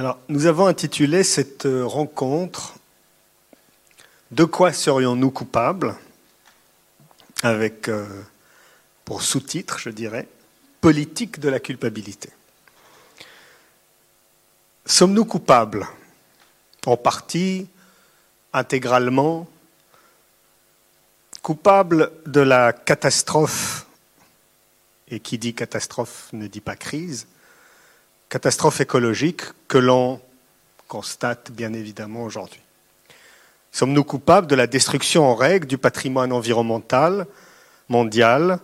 Alors, nous avons intitulé cette rencontre De quoi serions-nous coupables? avec euh, pour sous-titre, je dirais, Politique de la culpabilité. Sommes-nous coupables En partie, intégralement, coupables de la catastrophe, et qui dit catastrophe ne dit pas crise, catastrophe écologique que l'on constate bien évidemment aujourd'hui. Sommes-nous coupables de la destruction en règle du patrimoine environnemental mondial,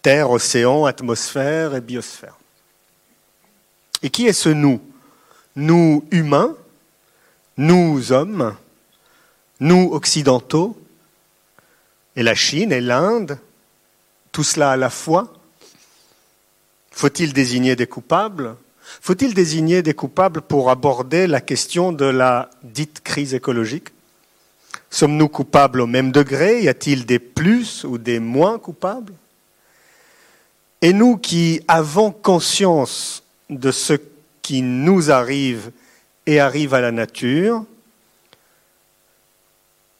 terre, océan, atmosphère et biosphère? Et qui est ce nous? Nous humains, nous hommes, nous occidentaux, et la Chine et l'Inde, tout cela à la fois? Faut-il désigner des coupables? Faut-il désigner des coupables pour aborder la question de la dite crise écologique? Sommes-nous coupables au même degré? Y a-t-il des plus ou des moins coupables? Et nous qui avons conscience de ce qui nous arrive et arrive à la nature,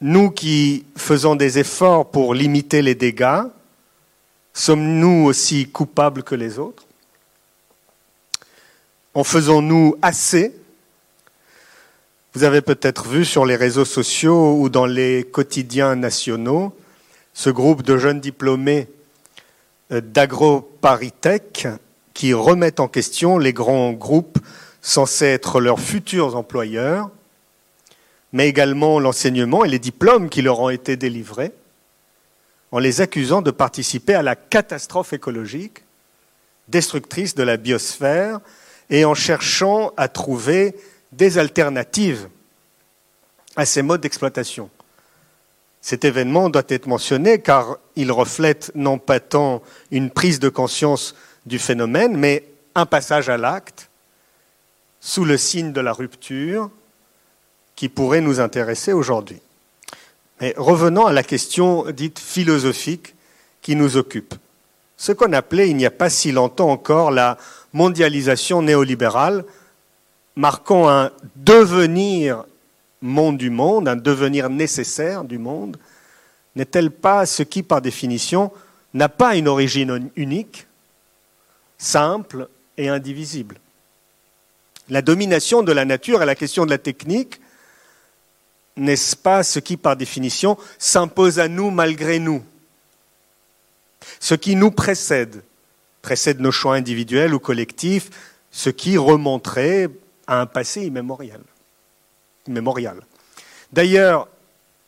nous qui faisons des efforts pour limiter les dégâts, sommes-nous aussi coupables que les autres? En faisons-nous assez? Vous avez peut-être vu sur les réseaux sociaux ou dans les quotidiens nationaux ce groupe de jeunes diplômés euh, d'AgroParisTech qui remettent en question les grands groupes censés être leurs futurs employeurs, mais également l'enseignement et les diplômes qui leur ont été délivrés, en les accusant de participer à la catastrophe écologique destructrice de la biosphère et en cherchant à trouver des alternatives à ces modes d'exploitation. Cet événement doit être mentionné car il reflète non pas tant une prise de conscience du phénomène, mais un passage à l'acte sous le signe de la rupture qui pourrait nous intéresser aujourd'hui. Mais revenons à la question dite philosophique qui nous occupe. Ce qu'on appelait il n'y a pas si longtemps encore la mondialisation néolibérale, marquant un devenir monde du monde, un devenir nécessaire du monde, n'est-elle pas ce qui, par définition, n'a pas une origine unique, simple et indivisible? La domination de la nature et la question de la technique, n'est-ce pas ce qui, par définition, s'impose à nous malgré nous? Ce qui nous précède, précède nos choix individuels ou collectifs, ce qui remonterait à un passé immémorial. D'ailleurs,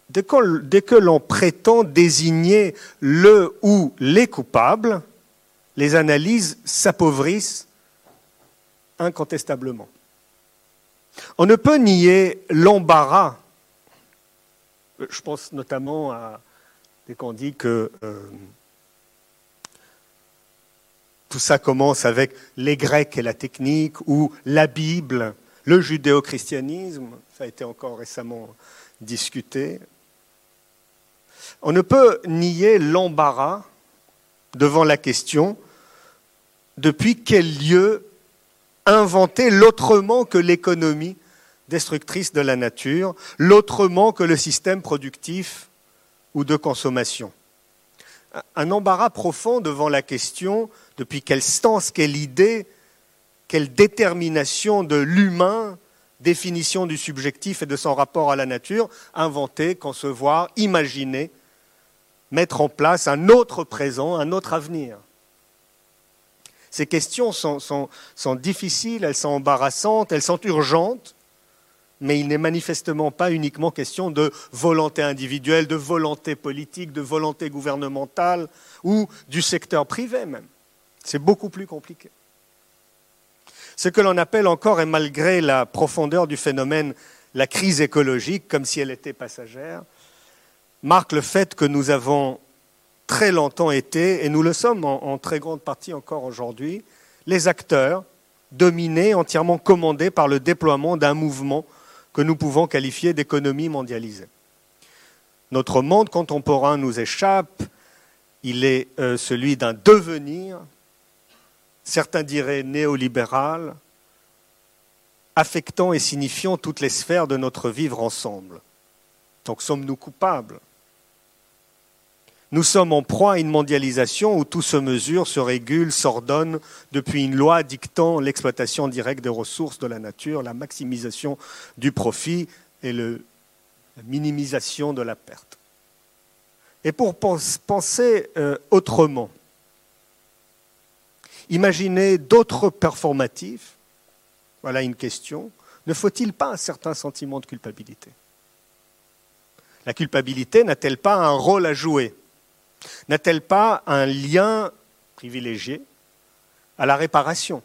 dès que l'on prétend désigner le ou les coupables, les analyses s'appauvrissent incontestablement. On ne peut nier l'embarras. Je pense notamment à dès qu'on dit que euh, tout ça commence avec les Grecs et la technique, ou la Bible, le judéo-christianisme, ça a été encore récemment discuté. On ne peut nier l'embarras devant la question depuis quel lieu inventer l'autrement que l'économie destructrice de la nature, l'autrement que le système productif ou de consommation? Un embarras profond devant la question depuis quelle stance, quelle idée, quelle détermination de l'humain, définition du subjectif et de son rapport à la nature, inventer, concevoir, imaginer, mettre en place un autre présent, un autre avenir. Ces questions sont, sont difficiles, elles sont embarrassantes, elles sont urgentes, mais il n'est manifestement pas uniquement question de volonté individuelle, de volonté politique, de volonté gouvernementale ou du secteur privé même. C'est beaucoup plus compliqué. Ce que l'on appelle encore, et malgré la profondeur du phénomène, la crise écologique, comme si elle était passagère, marque le fait que nous avons très longtemps été, et nous le sommes en, très grande partie encore aujourd'hui, les acteurs dominés, entièrement commandés par le déploiement d'un mouvement que nous pouvons qualifier d'économie mondialisée. Notre monde contemporain nous échappe, il est euh, celui d'un devenir certains diraient néolibéral, affectant et signifiant toutes les sphères de notre vivre ensemble. Donc sommes-nous coupables? Nous sommes en proie à une mondialisation où tout se mesure, se régule, s'ordonne depuis une loi dictant l'exploitation directe des ressources de la nature, la maximisation du profit et la minimisation de la perte. Et pour penser euh, autrement, imaginez d'autres performatifs, voilà une question, ne faut-il pas un certain sentiment de culpabilité? La culpabilité n'a-t-elle pas un rôle à jouer? N'a-t-elle pas un lien privilégié à la réparation?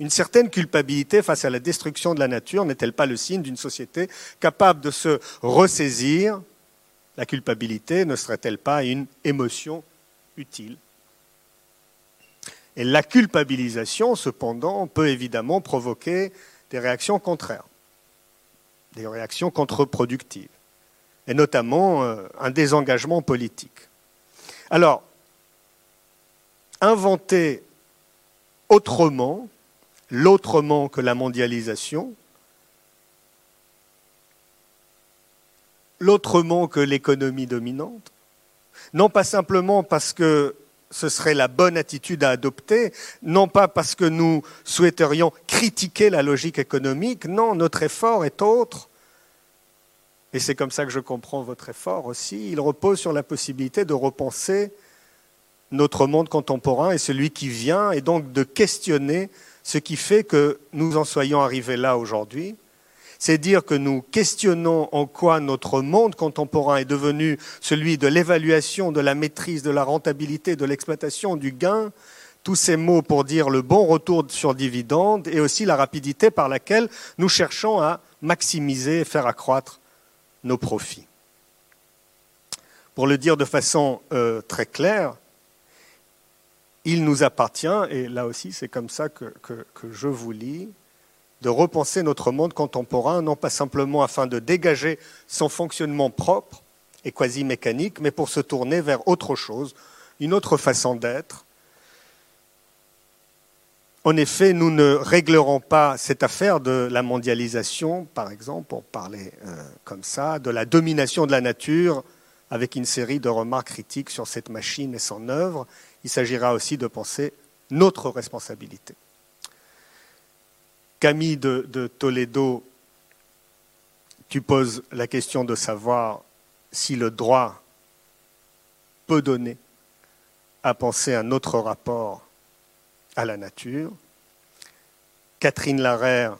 Une certaine culpabilité face à la destruction de la nature n'est-elle pas le signe d'une société capable de se ressaisir? La culpabilité ne serait-elle pas une émotion utile? Et la culpabilisation, cependant, peut évidemment provoquer des réactions contraires, des réactions contre-productives et notamment euh, un désengagement politique. Alors, inventer autrement, l'autrement que la mondialisation, l'autrement que l'économie dominante, non pas simplement parce que ce serait la bonne attitude à adopter, non pas parce que nous souhaiterions critiquer la logique économique, non, notre effort est autre, et c'est comme ça que je comprends votre effort aussi, il repose sur la possibilité de repenser notre monde contemporain et celui qui vient, et donc de questionner ce qui fait que nous en soyons arrivés là aujourd'hui. C'est dire que nous questionnons en quoi notre monde contemporain est devenu celui de l'évaluation, de la maîtrise, de la rentabilité, de l'exploitation, du gain, tous ces mots pour dire le bon retour sur dividende et aussi la rapidité par laquelle nous cherchons à maximiser et faire accroître nos profits. Pour le dire de façon euh, très claire, il nous appartient, et là aussi c'est comme ça que, que, je vous lis, de repenser notre monde contemporain, non pas simplement afin de dégager son fonctionnement propre et quasi mécanique, mais pour se tourner vers autre chose, une autre façon d'être, en effet, nous ne réglerons pas cette affaire de la mondialisation, par exemple, pour parler euh, comme ça, de la domination de la nature, avec une série de remarques critiques sur cette machine et son œuvre. Il s'agira aussi de penser notre responsabilité. Camille de, Toledo, tu poses la question de savoir si le droit peut donner à penser un autre rapport à la nature. Catherine Larère,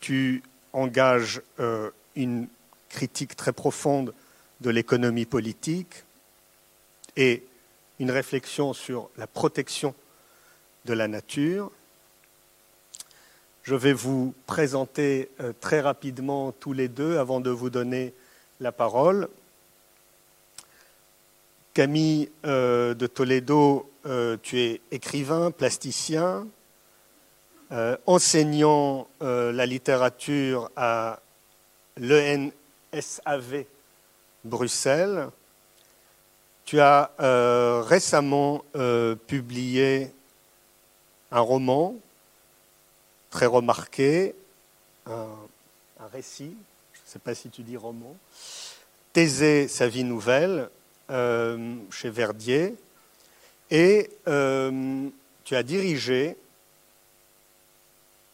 tu engages euh, une critique très profonde de l'économie politique et une réflexion sur la protection de la nature. Je vais vous présenter euh, très rapidement tous les deux avant de vous donner la parole. Camille euh, de Toledo, euh, tu es écrivain, plasticien, enseignant la littérature à l'ENSAV Bruxelles. Tu as récemment publié un roman très remarqué, un, récit, je ne sais pas si tu dis roman, Thésée, sa vie nouvelle, euh, chez Verdier, et euh, tu as dirigé,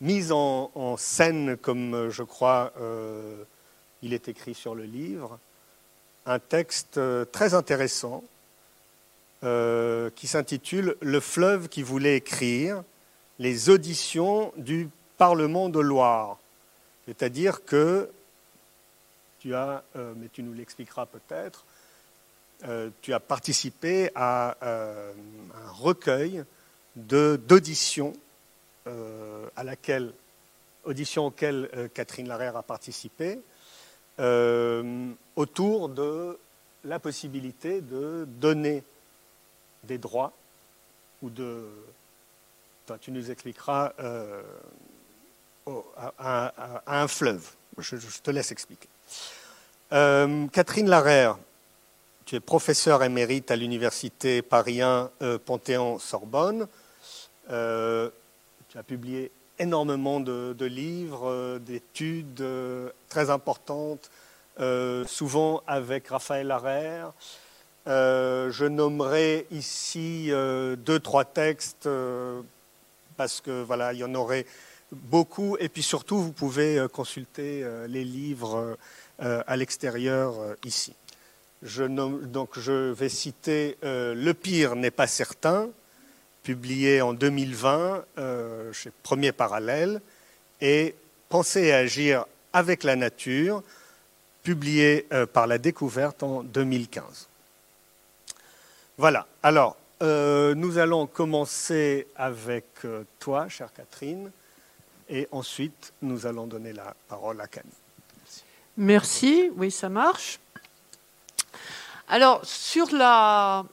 mise en, scène, comme je crois euh, il est écrit sur le livre, un texte très intéressant qui s'intitule Le fleuve qui voulait écrire, les auditions du Parlement de Loire. C'est-à-dire que tu as, mais tu nous l'expliqueras peut-être, euh, tu as participé à euh, un recueil d'auditions euh, à laquelle Catherine Larère a participé, autour de la possibilité de donner des droits ou de. Tu nous expliqueras à, un fleuve. Je, te laisse expliquer. Catherine Larère tu es professeur émérite à l'université Paris 1 euh, Panthéon-Sorbonne. Euh, tu as publié énormément de, livres, d'études très importantes, souvent avec Raphaël Harrer. je nommerai ici deux, trois textes parce que voilà, il y en aurait beaucoup. Et puis surtout, vous pouvez consulter les livres à l'extérieur ici. Je donc je vais citer Le pire n'est pas certain, publié en 2020 euh, chez Premier Parallèle, et Penser et agir avec la nature, publié euh, par la découverte en 2015. Voilà, alors euh, nous allons commencer avec toi, chère Catherine, et ensuite nous allons donner la parole à Camille. Merci, oui, ça marche. Alors, sur la,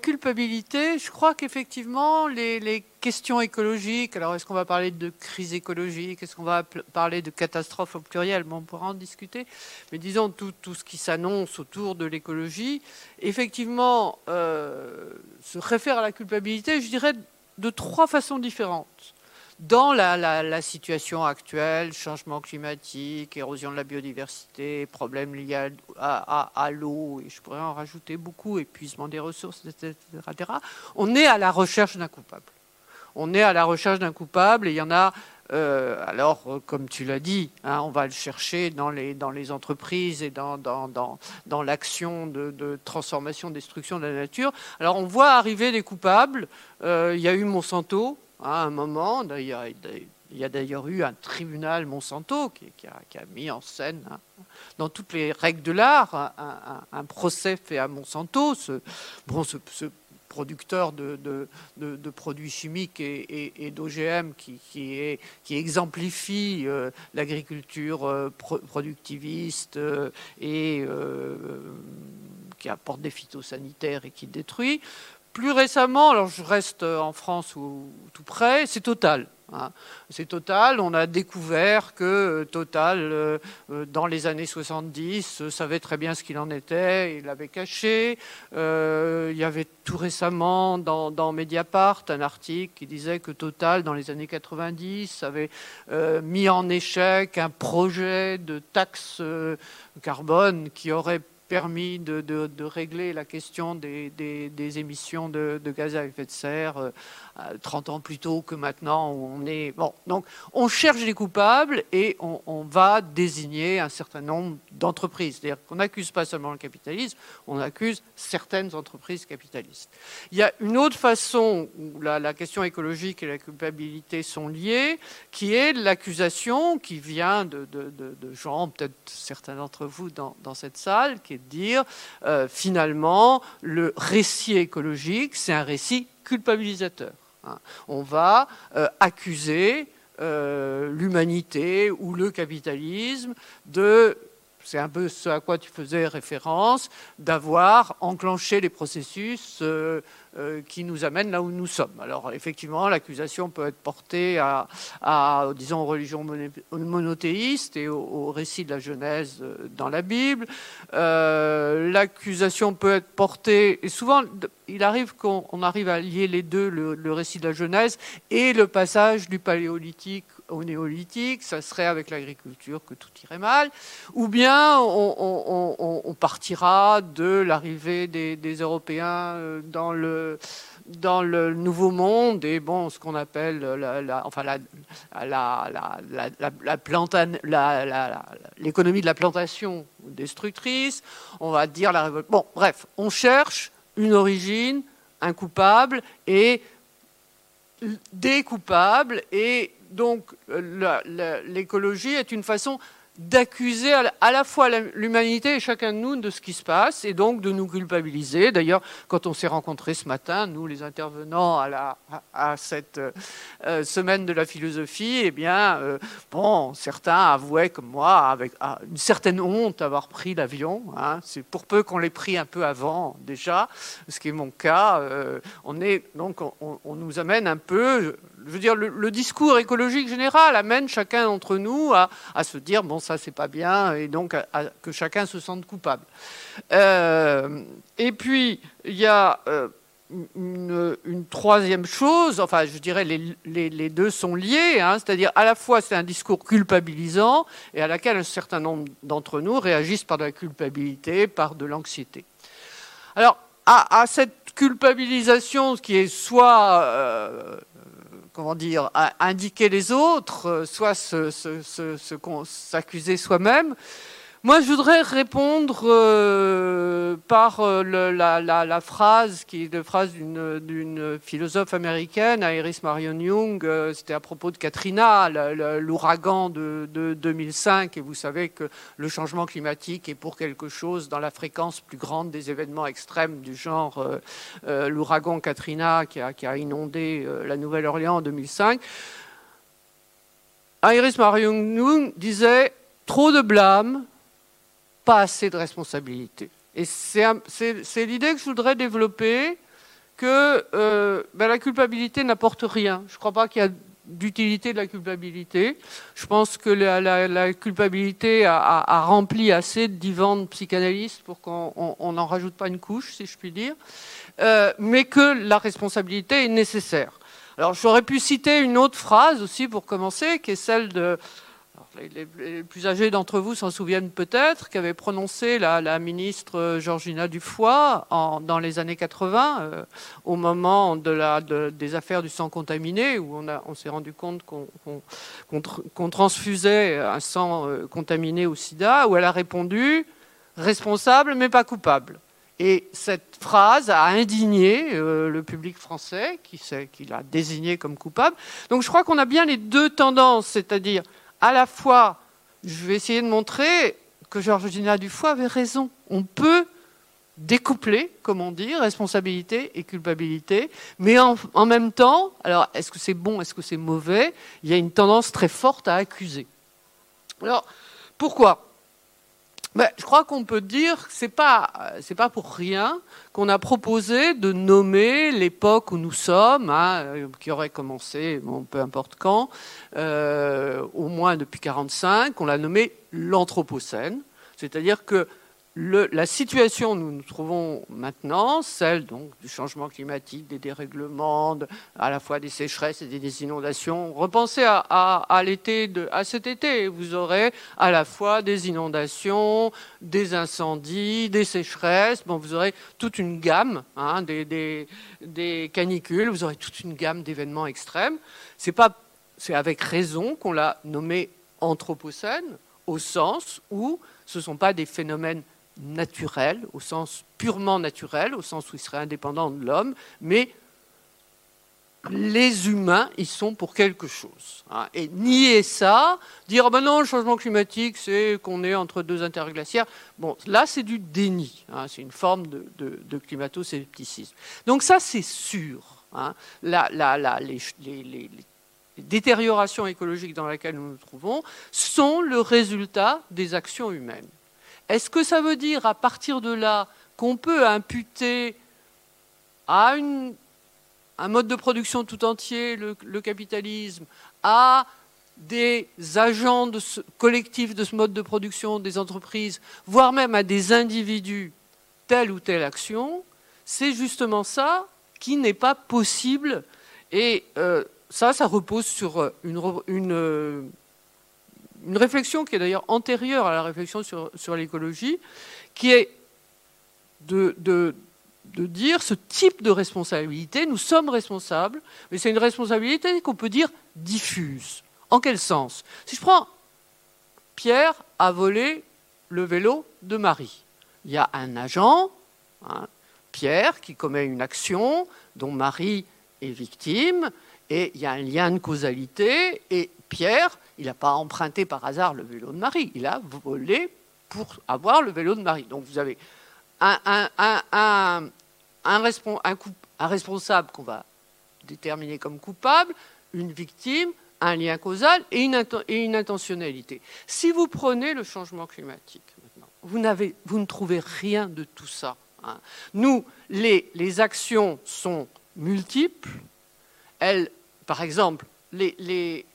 culpabilité, je crois qu'effectivement, les, questions écologiques, alors est-ce qu'on va parler de crise écologique, est-ce qu'on va parler de catastrophe au pluriel, on pourra en discuter, mais disons tout, tout ce qui s'annonce autour de l'écologie, effectivement, euh, se réfère à la culpabilité, je dirais, de trois façons différentes dans la, situation actuelle, changement climatique, érosion de la biodiversité, problèmes liés à, l'eau, et je pourrais en rajouter beaucoup, épuisement des ressources, etc., on est à la recherche d'un coupable. On est à la recherche d'un coupable, et il y en a, euh, alors, comme tu l'as dit, hein, on va le chercher dans les, entreprises et dans, l'action de, transformation, destruction de la nature. Alors, on voit arriver des coupables. Euh, il y a eu Monsanto, à un moment. Il y a d'ailleurs eu un tribunal Monsanto qui, a, mis en scène, hein, dans toutes les règles de l'art, un, procès fait à Monsanto, ce, bon, ce, producteur de, produits chimiques et, d'OGM qui, qui, exemplifie euh, l'agriculture euh, productiviste euh, et qui apporte des phytosanitaires et qui détruit. Plus récemment, alors je reste en France ou tout près, c'est Total. Hein. C'est Total, on a découvert que euh, Total, euh, euh, dans les années 70, savait très bien ce qu'il en était, il l'avait caché. il y avait tout récemment dans, Mediapart un article qui disait que Total, dans les années 90, avait mis en échec un projet de taxe carbone qui aurait permis de, régler la question des, émissions de, gaz à effet de serre 30 ans plus tôt que maintenant on est. Bon, donc on cherche des coupables et on, va désigner un certain nombre d'entreprises. C'est-à-dire qu'on n'accuse pas seulement le capitalisme, on accuse certaines entreprises capitalistes. Il y a une autre façon où la, question écologique et la culpabilité sont liées, qui est l'accusation qui vient de, gens, peut-être certains d'entre vous dans, cette salle, qui est de dire euh, finalement le récit écologique, c'est un récit culpabilisateur. Hein. On va euh, accuser euh, l'humanité ou le capitalisme de c'est un peu ce à quoi tu faisais référence, d'avoir enclenché les processus euh, euh, qui nous amènent là où nous sommes. Alors effectivement, l'accusation peut être portée à, disons, aux religions monothéistes et au, récit de la Genèse euh, dans la Bible. l'accusation peut être portée, et souvent il arrive qu'on arrive à lier les deux, le récit de la Genèse et le passage du paléolithique au néolithique, ça serait avec l'agriculture que tout irait mal, ou bien on, partira de l'arrivée des, Européens euh, dans le, dans le nouveau monde et bon, ce qu'on appelle la, la, l'économie de la plantation destructrice, on va dire la révolte. Bon, bref, on cherche une origine, un coupable et des coupables et donc l'écologie est une façon d'accuser à la fois l'humanité et chacun de nous de ce qui se passe et donc de nous culpabiliser. D'ailleurs, quand on s'est rencontrés ce matin, nous les intervenants à, cette euh, semaine de la philosophie, eh bien, euh, bon, certains avouaient comme moi, avec une certaine honte, avoir pris l'avion. Hein. C'est pour peu qu'on l'ait pris un peu avant déjà, ce qui est mon cas. Euh, on est donc on, on nous amène un peu je veux dire, le, discours écologique général amène chacun d'entre nous à, se dire bon, ça c'est pas bien, et donc que chacun se sente coupable. Euh, et puis, il y a euh, une, troisième chose, enfin je dirais les, les, deux sont liés, hein, c'est-à-dire à la fois c'est un discours culpabilisant et à laquelle un certain nombre d'entre nous réagissent par de la culpabilité, par de l'anxiété. Alors à, cette culpabilisation qui est soit euh, comment dire, indiquer les autres, soit s'accuser soi-même, moi, je voudrais répondre euh, par euh, la, phrase qui est la phrase d'une philosophe américaine, Iris Marion Young. Euh, c'était à propos de Katrina, l'ouragan de, 2005. Et vous savez que le changement climatique est pour quelque chose dans la fréquence plus grande des événements extrêmes du genre l'ouragan Katrina qui a, qui a inondé la Nouvelle-Orléans en 2005. Iris Marion Young disait trop de blâme pas assez de responsabilité. Et c'est l'idée que je voudrais développer, que euh, ben, la culpabilité n'apporte rien. Je ne crois pas qu'il y a d'utilité de la culpabilité. Je pense que la, culpabilité a, rempli assez de divans psychanalystes pour qu'on n'en rajoute pas une couche, si je puis dire, euh, mais que la responsabilité est nécessaire. Alors j'aurais pu citer une autre phrase aussi pour commencer, qui est celle de les, plus âgés d'entre vous s'en souviennent peut-être, qu'avait prononcé la, ministre Georgina Dufoy dans les années 80, euh, au moment des affaires du sang contaminé, où on, s'est rendu compte qu'on transfusait un sang euh, contaminé au sida, où elle a répondu responsable mais pas coupable. Et cette phrase a indigné euh, le public français, qui, qui l'a désigné comme coupable. Donc je crois qu'on a bien les deux tendances, c'est-à-dire à la fois, je vais essayer de montrer que Georgina Dufoy avait raison. On peut découpler, comme on dit, responsabilité et culpabilité, mais en, même temps, alors est-ce que c'est bon, est-ce que c'est mauvais? Il y a une tendance très forte à accuser. Alors, pourquoi? Ben, je crois qu'on peut dire que ce n'est pas, pas pour rien qu'on a proposé de nommer l'époque où nous sommes, hein, qui aurait commencé, bon, peu importe quand, euh, au moins depuis 1945, on l'a nommé l'Anthropocène. C'est-à-dire que la situation où nous nous trouvons maintenant, celle donc du changement climatique, des dérèglements, à la fois des sécheresses et des inondations, repensez à, l'été, à cet été, vous aurez à la fois des inondations, des incendies, des sécheresses, bon, vous aurez toute une gamme, hein, des, canicules, vous aurez toute une gamme d'événements extrêmes. C'est pas, c'est avec raison qu'on l'a nommé anthropocène, au sens où ce ne sont pas des phénomènes naturel, au sens purement naturel, au sens où il serait indépendant de l'homme, mais les humains, ils sont pour quelque chose. Hein. Et nier ça, dire ben non, le changement climatique, c'est qu'on est entre deux interglaciaires, bon, là, c'est du déni. Hein. c'est une forme de, de, climato-scepticisme. Donc ça, c'est sûr. Hein. les, les, détériorations écologiques dans lesquelles nous nous trouvons sont le résultat des actions humaines. Est-ce que ça veut dire à partir de là qu'on peut imputer à un mode de production tout entier, le, capitalisme, à des agents collectifs de ce mode de production, des entreprises, voire même à des individus, telle ou telle action, c'est justement ça qui n'est pas possible. Et euh, ça, ça repose sur une, une réflexion qui est d'ailleurs antérieure à la réflexion sur, l'écologie, qui est de, dire ce type de responsabilité, nous sommes responsables, mais c'est une responsabilité qu'on peut dire diffuse. En quel sens? Si je prends Pierre a volé le vélo de Marie. Il y a un agent, hein, Pierre, qui commet une action dont Marie est victime, et il y a un lien de causalité, et Pierre il n'a pas emprunté par hasard le vélo de Marie, il a volé pour avoir le vélo de Marie. Donc vous avez un, responsable qu'on va déterminer comme coupable, une victime, un lien causal et une, intentionnalité. Si vous prenez le changement climatique, vous, vous ne trouvez rien de tout ça. Hein. Nous, les, les actions sont multiples. Elles, par exemple, les, les,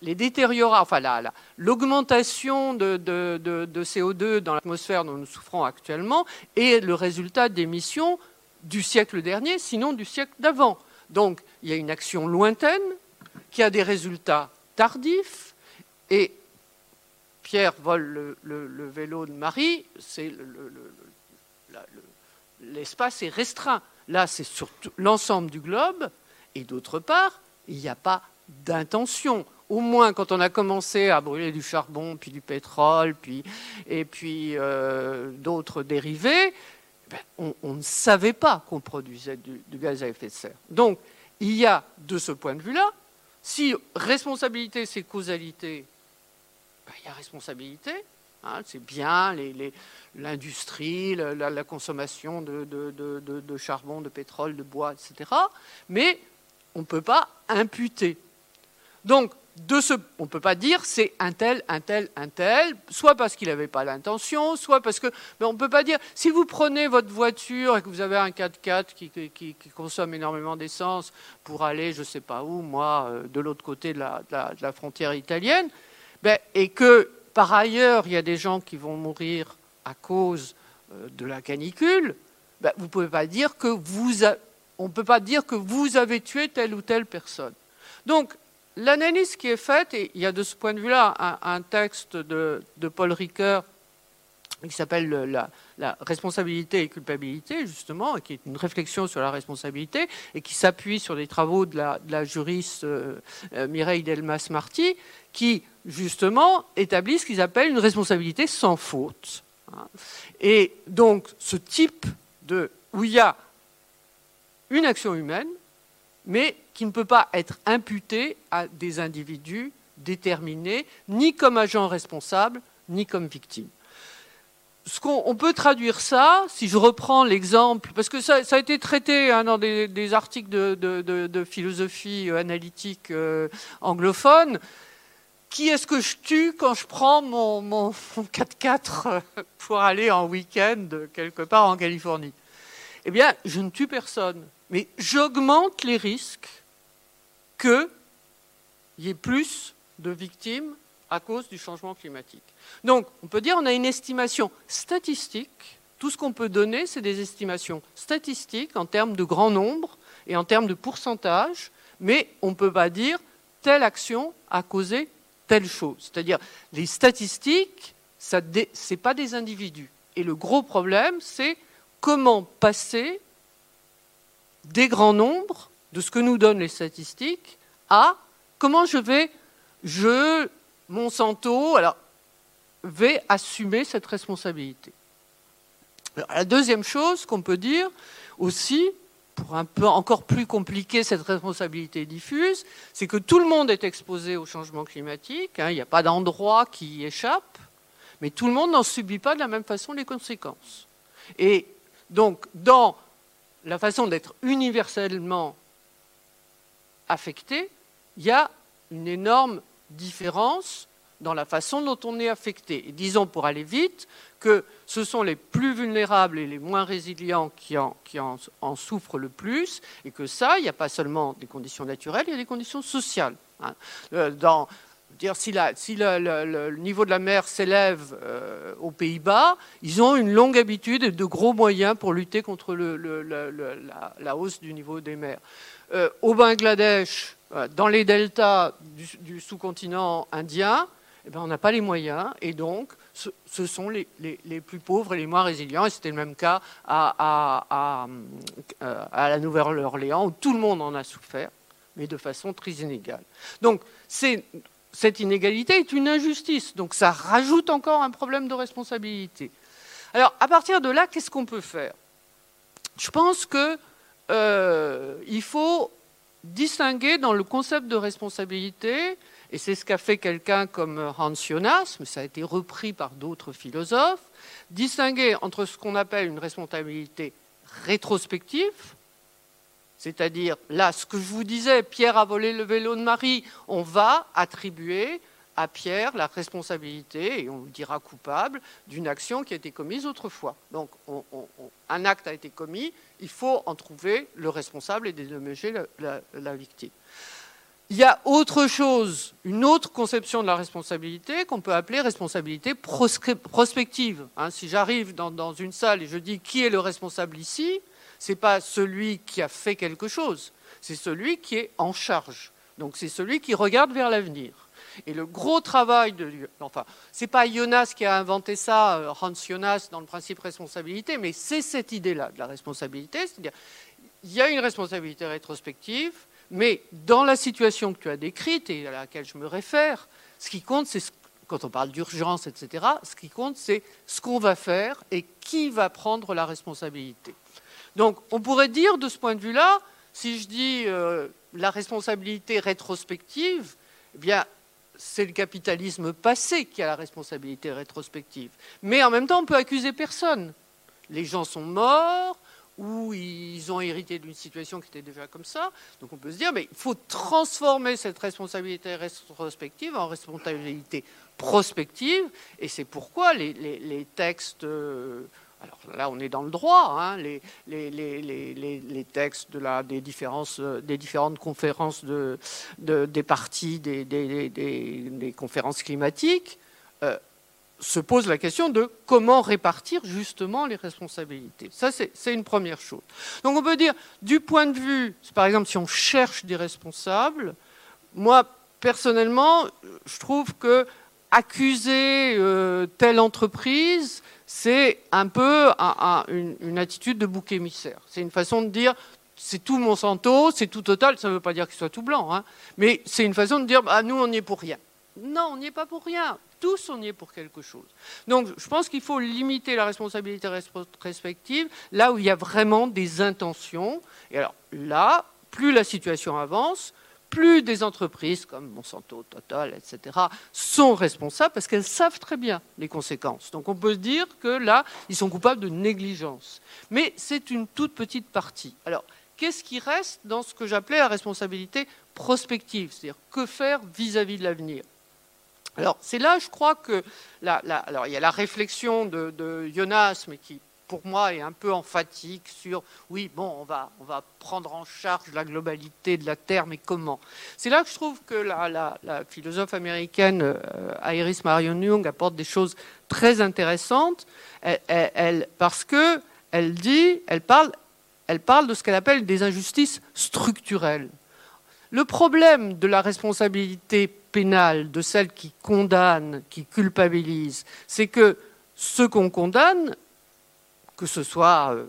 l'augmentation de, de, CO2 dans l'atmosphère dont nous souffrons actuellement est le résultat d'émissions du siècle dernier, sinon du siècle d'avant. Donc il y a une action lointaine qui a des résultats tardifs et Pierre vole le, vélo de Marie, l'espace est restreint. Là, c'est sur l'ensemble du globe, et d'autre part, il n'y a pas d'intention. Au moins, quand on a commencé à brûler du charbon, puis du pétrole, puis, et puis euh, d'autres dérivés, ben, on, ne savait pas qu'on produisait du, gaz à effet de serre. Donc, il y a, de ce point de vue-là, si responsabilité, c'est causalité, ben, il y a responsabilité. Hein, c'est bien l'industrie, la, consommation de, charbon, de pétrole, de bois, etc. Mais on ne peut pas imputer. Donc, de ce, on ne peut pas dire c'est un tel, un tel, un tel, soit parce qu'il n'avait pas l'intention, soit parce que. Mais on ne peut pas dire, si vous prenez votre voiture et que vous avez un 4x4 qui, consomme énormément d'essence pour aller, je ne sais pas où, moi, euh, de l'autre côté de la frontière italienne, ben, et que par ailleurs il y a des gens qui vont mourir à cause euh, de la canicule, ben, vous pouvez pas dire que vous on ne peut pas dire que vous avez tué telle ou telle personne. Donc l'analyse qui est faite, et il y a de ce point de vue-là un, texte de, Paul Ricoeur qui s'appelle la, responsabilité et culpabilité, justement, qui est une réflexion sur la responsabilité, et qui s'appuie sur les travaux de la, juriste euh, euh, Mireille Delmas-Marty, qui, justement, établit ce qu'ils appellent une responsabilité sans faute. Et donc, ce type de... où il y a une action humaine, mais qui ne peut pas être imputée à des individus déterminés, ni comme agents responsables, ni comme victimes. On peut traduire ça, si je reprends l'exemple, parce que ça, a été traité hein, dans des, articles de, philosophie euh, analytique euh, anglophone. Qui est-ce que je tue quand je prends mon, mon 4x4 euh, pour aller en week-end quelque part en Californie? Eh bien, je ne tue personne, mais j'augmente les risques qu'il y ait plus de victimes à cause du changement climatique. Donc, on peut dire qu'on a une estimation statistique. Tout ce qu'on peut donner, c'est des estimations statistiques en termes de grand nombre et en termes de pourcentage, mais on ne peut pas dire telle action a causé telle chose. C'est-à-dire, les statistiques, ce n'est pas des individus. Et le gros problème, c'est comment passer des grands nombres, de ce que nous donnent les statistiques, à comment je vais, je Monsanto alors, va assumer cette responsabilité. la deuxième chose qu'on peut dire aussi, pour un peu encore plus compliquer cette responsabilité diffuse, c'est que tout le monde est exposé au changement climatique, hein, il n'y a pas d'endroit qui y échappe, mais tout le monde n'en subit pas de la même façon les conséquences. Et donc, dans la façon d'être universellement affecté, il y a une énorme différence dans la façon dont on est affecté. Disons, pour aller vite, que ce sont les plus vulnérables et les moins résilients qui en, en, souffrent le plus, et que ça, il n'y a pas seulement des conditions naturelles, il y a des conditions sociales. Hein. Euh, dans, dire, si, la, si le, niveau de la mer s'élève euh, aux Pays-Bas, ils ont une longue habitude et de gros moyens pour lutter contre la, hausse du niveau des mers. Euh, au Bangladesh, euh, dans les deltas du, sous-continent indien, eh ben, on n'a pas les moyens et donc ce, sont les, plus pauvres et les moins résilients. Et c'était le même cas à, à, la Nouvelle-Orléans où tout le monde en a souffert, mais de façon très inégale. Donc cette inégalité est une injustice. Donc ça rajoute encore un problème de responsabilité. Alors à partir de là, qu'est-ce qu'on peut faire? Je pense qu'il euh, faut distinguer dans le concept de responsabilité, et c'est ce qu'a fait quelqu'un comme Hans Jonas, mais ça a été repris par d'autres philosophes, distinguer entre ce qu'on appelle une responsabilité rétrospective, c'est-à-dire là, ce que je vous disais, Pierre a volé le vélo de Marie, on va attribuer à Pierre la responsabilité, et on le dira coupable, d'une action qui a été commise autrefois. Donc un acte a été commis, il faut en trouver le responsable et dédommager la, victime. Il y a autre chose, une autre conception de la responsabilité qu'on peut appeler responsabilité prospective. Hein, si j'arrive dans, une salle et je dis qui est le responsable ici, c'est pas celui qui a fait quelque chose, c'est celui qui est en charge. Donc c'est celui qui regarde vers l'avenir. Et le gros travail de. Enfin, c'est pas Jonas qui a inventé ça, euh, Hans Jonas, dans le principe responsabilité, mais c'est cette idée-là de la responsabilité. C'est-à-dire, il y a une responsabilité rétrospective, mais dans la situation que tu as décrite et à laquelle je me réfère, ce qui compte, c'est quand on parle d'urgence, etc., ce qui compte, c'est ce qu'on va faire et qui va prendre la responsabilité. Donc, on pourrait dire de ce point de vue-là, si je dis euh, la responsabilité rétrospective, eh c'est le capitalisme passé qui a la responsabilité rétrospective. Mais en même temps, on peut accuser personne. Les gens sont morts ou ils ont hérité d'une situation qui était déjà comme ça. Donc on peut se dire, mais il faut transformer cette responsabilité rétrospective en responsabilité prospective. Et c'est pourquoi les, textes... Euh, alors là, on est dans le droit. Hein, les, textes des, différentes conférences des parties des, conférences climatiques euh, se posent la question de comment répartir justement les responsabilités. Ça, c'est une première chose. Donc on peut dire, du point de vue, par exemple, si on cherche des responsables, moi, personnellement, je trouve que accuser euh, telle entreprise, c'est un peu une, attitude de bouc émissaire. C'est une façon de dire c'est tout Monsanto, c'est tout Total, ça ne veut pas dire qu'il soit tout blanc, hein, mais c'est une façon de dire bah, nous on n'y est pour rien. Non, on n'y est pas pour rien. Tous on y est pour quelque chose. Donc je pense qu'il faut limiter la responsabilité respective là où il y a vraiment des intentions. Et alors là, plus la situation avance, plus des entreprises comme Monsanto, Total, etc., sont responsables parce qu'elles savent très bien les conséquences. Donc on peut dire que là, ils sont coupables de négligence. Mais c'est une toute petite partie. Alors, qu'est-ce qui reste dans ce que j'appelais la responsabilité prospective? C'est-à-dire, que faire vis-à-vis de l'avenir? Alors, c'est là, je crois que. alors, il y a la réflexion de, de Jonas, mais qui pour moi, est un peu emphatique sur oui, bon, on va, on va prendre en charge la globalité de la Terre, mais comment? C'est là que je trouve que la, philosophe américaine euh, Iris Marion Young apporte des choses très intéressantes, elle, parce que elle dit, elle parle, elle parle de ce qu'elle appelle des injustices structurelles. Le problème de la responsabilité pénale, de celle qui condamne, qui culpabilise, c'est que ce qu'on condamne que ce soit euh,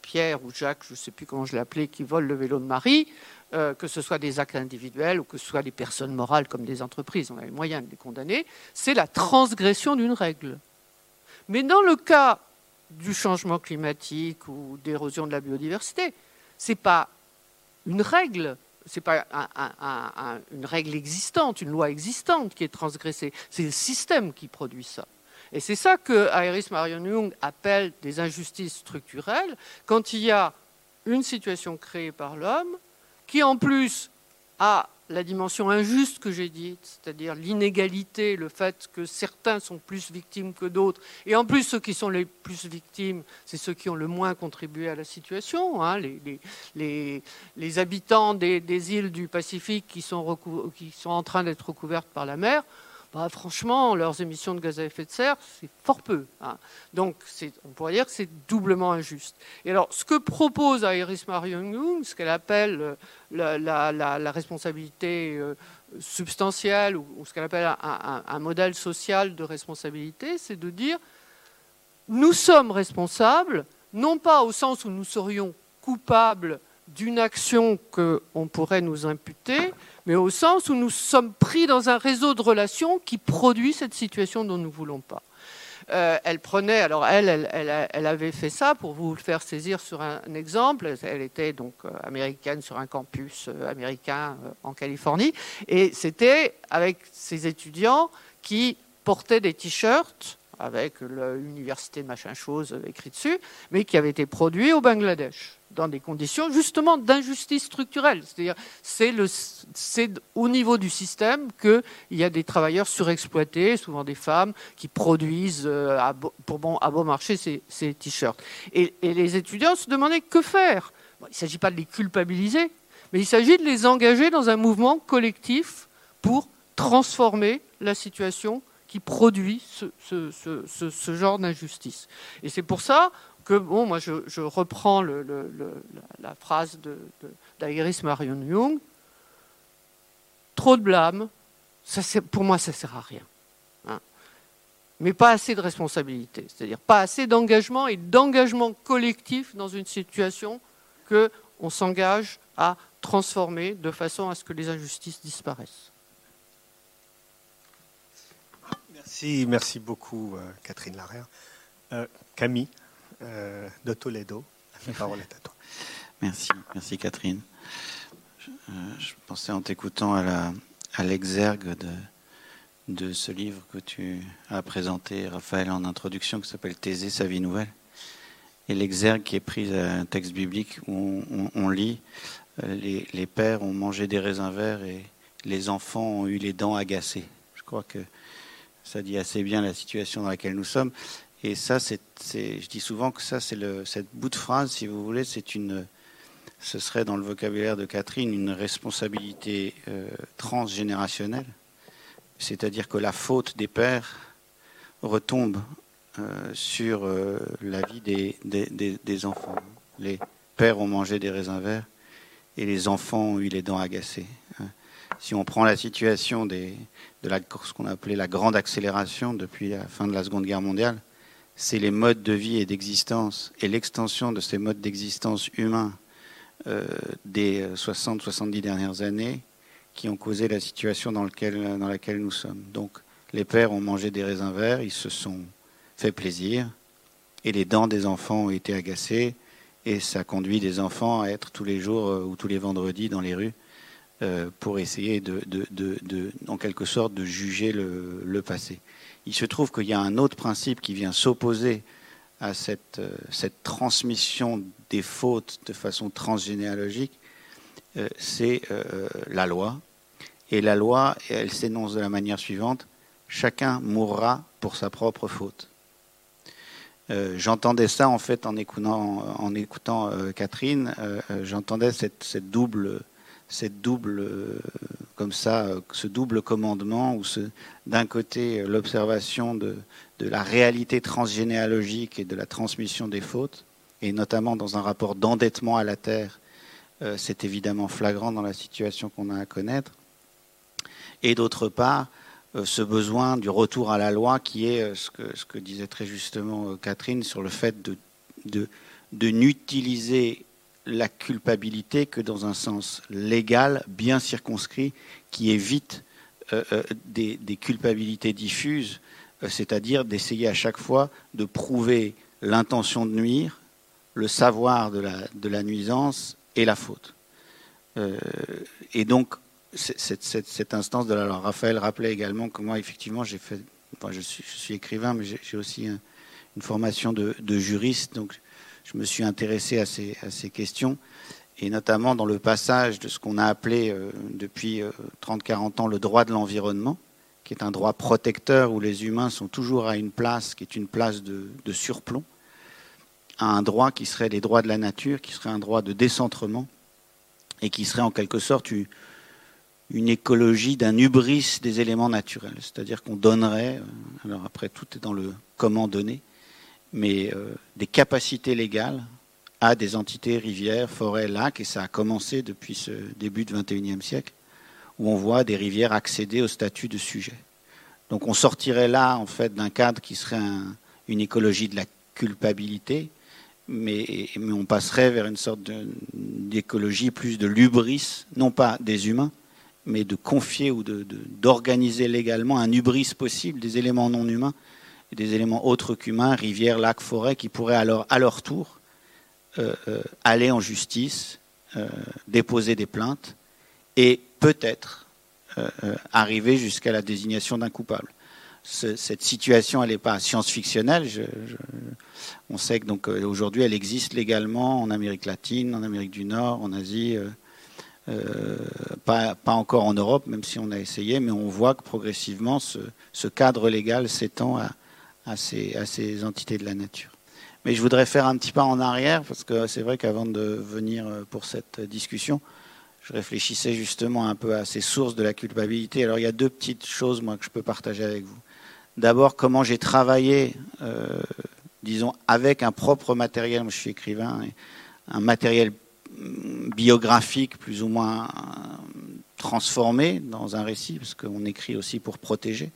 Pierre ou Jacques, je ne sais plus comment je l'appelais, qui vole le vélo de Marie, euh, que ce soit des actes individuels ou que ce soit des personnes morales comme des entreprises, on a les moyens de les condamner, c'est la transgression d'une règle. Mais dans le cas du changement climatique ou d'érosion de la biodiversité, ce n'est pas une règle, ce n'est pas une règle existante, une loi existante qui est transgressée, c'est le système qui produit ça. Et c'est ça que Iris Marion Young appelle des injustices structurelles, quand il y a une situation créée par l'homme, qui en plus a la dimension injuste que j'ai dite, c'est-à-dire l'inégalité, le fait que certains sont plus victimes que d'autres, et en plus ceux qui sont les plus victimes, c'est ceux qui ont le moins contribué à la situation, hein, les, habitants des, îles du Pacifique qui sont en train d'être recouvertes par la mer, bah, franchement, leurs émissions de gaz à effet de serre, c'est fort peu. Hein. Donc, on pourrait dire que c'est doublement injuste. Et alors, ce que propose Iris Marion ce qu'elle appelle euh, la, responsabilité euh, substantielle, ou, ce qu'elle appelle un, modèle social de responsabilité, c'est de dire nous sommes responsables, non pas au sens où nous serions coupables d'une action qu'on pourrait nous imputer, mais au sens où nous sommes pris dans un réseau de relations qui produit cette situation dont nous ne voulons pas. Euh, elle prenait, alors elle, avait fait ça pour vous le faire saisir sur un, exemple. Elle était donc euh, américaine sur un campus euh, américain en Californie, et c'était avec ses étudiants qui portaient des t-shirts avec l'université machin chose écrit dessus, mais qui avaient été produits au Bangladesh dans des conditions justement d'injustice structurelle. C'est-à-dire, c'est au niveau du système qu'il y a des travailleurs surexploités, souvent des femmes, qui produisent euh, à pour bon, à bon marché ces, t-shirts. Et, les étudiants se demandaient que faire. il ne s'agit pas de les culpabiliser, mais il s'agit de les engager dans un mouvement collectif pour transformer la situation qui produit ce, ce genre d'injustice. Et c'est pour ça que, bon, moi je, reprends la, phrase d'Iris Marion Young, trop de blâme, ça, pour moi ça ne sert à rien. Hein. Mais pas assez de responsabilité, c'est-à-dire pas assez d'engagement et d'engagement collectif dans une situation qu'on s'engage à transformer de façon à ce que les injustices disparaissent. Merci, merci beaucoup euh, Catherine Larère. Euh, Camille? Euh, de Toledo, la parole est à toi. Merci, merci Catherine. Je, pensais en t'écoutant à, l'exergue de, de ce livre que tu as présenté, Raphaël, en introduction, qui s'appelle Thésée, sa vie nouvelle. Et l'exergue qui est pris à un texte biblique où on, lit les, les, pères ont mangé des raisins verts et les enfants ont eu les dents agacées. Je crois que ça dit assez bien la situation dans laquelle nous sommes. Et ça, je dis souvent que ça, c'est cette bout de phrase, si vous voulez, c'est une, ce serait dans le vocabulaire de Catherine une responsabilité euh, transgénérationnelle. C'est-à-dire que la faute des pères retombe euh, sur euh, la vie des, des, enfants. Les pères ont mangé des raisins verts et les enfants ont eu les dents agacées. Hein. Si on prend la situation de la, ce qu'on a appelé la grande accélération depuis la fin de la Seconde Guerre mondiale, c'est les modes de vie et d'existence et l'extension de ces modes d'existence humains euh, des 60-70 dernières années qui ont causé la situation dans, dans laquelle nous sommes. Donc les pères ont mangé des raisins verts, ils se sont fait plaisir, et les dents des enfants ont été agacées, et ça conduit des enfants à être tous les jours euh, ou tous les vendredis dans les rues euh, pour essayer en quelque sorte, de juger le passé. Il se trouve qu'il y a un autre principe qui vient s'opposer à cette, euh, transmission des fautes de façon transgénéalogique, euh, c'est euh, la loi. Et la loi, elle s'énonce de la manière suivante, chacun mourra pour sa propre faute. j'entendais ça en fait en écoutant, Catherine, j'entendais cette, double cette double, euh, comme ça, euh, ce double commandement, où d'un côté euh, l'observation de, de, la réalité transgénéalogique et de la transmission des fautes, et notamment dans un rapport d'endettement à la terre, c'est évidemment flagrant dans la situation qu'on a à connaître, et d'autre part ce besoin du retour à la loi qui est ce que, ce que disait très justement Catherine sur le fait de, de, de n'utiliser la culpabilité que dans un sens légal, bien circonscrit, qui évite euh, euh, des, culpabilités diffuses, euh, c'est-à-dire d'essayer à chaque fois de prouver l'intention de nuire, le savoir de la, nuisance et la faute. et donc, cette, instance de la loi. Raphaël rappelait également que moi, effectivement, j'ai fait. je, suis, écrivain, mais j'ai aussi une formation de, de, juriste, donc je me suis intéressé à ces, questions, et notamment dans le passage de ce qu'on a appelé euh, depuis 30-40 euh, ans le droit de l'environnement, qui est un droit protecteur où les humains sont toujours à une place qui est une place de, surplomb, à un droit qui serait les droits de la nature, qui serait un droit de décentrement, et qui serait en quelque sorte une, une écologie d'un hubris des éléments naturels. C'est-à-dire qu'on donnerait, euh, alors après tout est dans le comment donner, mais euh, des capacités légales à des entités rivières, forêts, lacs, et ça a commencé depuis ce début du XXIe siècle, où on voit des rivières accéder au statut de sujet. Donc on sortirait là, en fait, d'un cadre qui serait une écologie de la culpabilité, mais, mais on passerait vers une sorte d'écologie plus de l'ubris, non pas des humains, mais de confier ou d'organiser légalement un hubris possible des éléments non humains des éléments autres qu'humains, rivières, lacs, forêts, qui pourraient alors, à leur tour, euh, euh, aller en justice, euh, déposer des plaintes et peut-être arriver jusqu'à la désignation d'un coupable. cette situation, elle n'est pas science-fictionnelle. on sait que donc aujourd'hui, elle existe légalement en Amérique latine, en Amérique du Nord, en Asie. pas, encore en Europe, même si on a essayé, mais on voit que progressivement ce cadre légal s'étend à, à ces, entités de la nature. Mais je voudrais faire un petit pas en arrière, parce que c'est vrai qu'avant de venir euh, pour cette discussion, je réfléchissais justement un peu à ces sources de la culpabilité. Alors il y a deux petites choses, moi, que je peux partager avec vous. D'abord, comment j'ai travaillé euh, disons, avec un propre matériel, moi je suis écrivain, un matériel mm, biographique plus ou moins euh, transformé dans un récit, parce qu'on écrit aussi pour protéger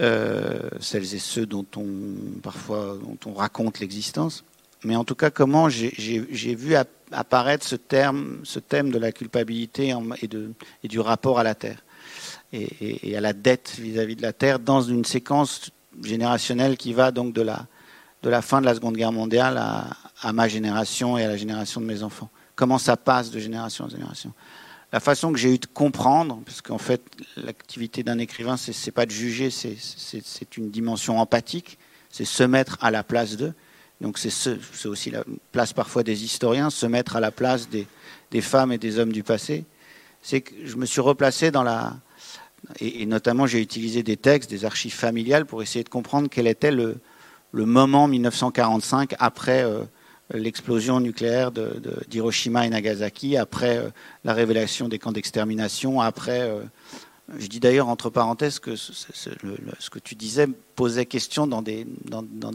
euh, celles et ceux dont on parfois dont on raconte l'existence. Mais en tout cas, comment j'ai vu apparaître ce terme, ce thème de la culpabilité et, du rapport à la terre et, à la dette vis-à-vis de la terre dans une séquence générationnelle qui va donc de la, de la fin de la Seconde Guerre mondiale à ma génération et à la génération de mes enfants. Comment ça passe de génération en génération? La façon que j'ai eu de comprendre, parce qu'en fait, l'activité d'un écrivain, c'est n'est pas de juger, c'est une dimension empathique, c'est se mettre à la place d'eux. Donc c'est aussi la place parfois des historiens, se mettre à la place des, femmes et des hommes du passé. C'est que je me suis replacé dans la... Et, notamment, j'ai utilisé des textes, des archives familiales pour essayer de comprendre quel était le, le moment 1945 après... Euh, l'explosion nucléaire d'Hiroshima et Nagasaki, après euh, la révélation des camps d'extermination, après, euh, je dis d'ailleurs entre parenthèses que ce, que tu disais posait question dans des,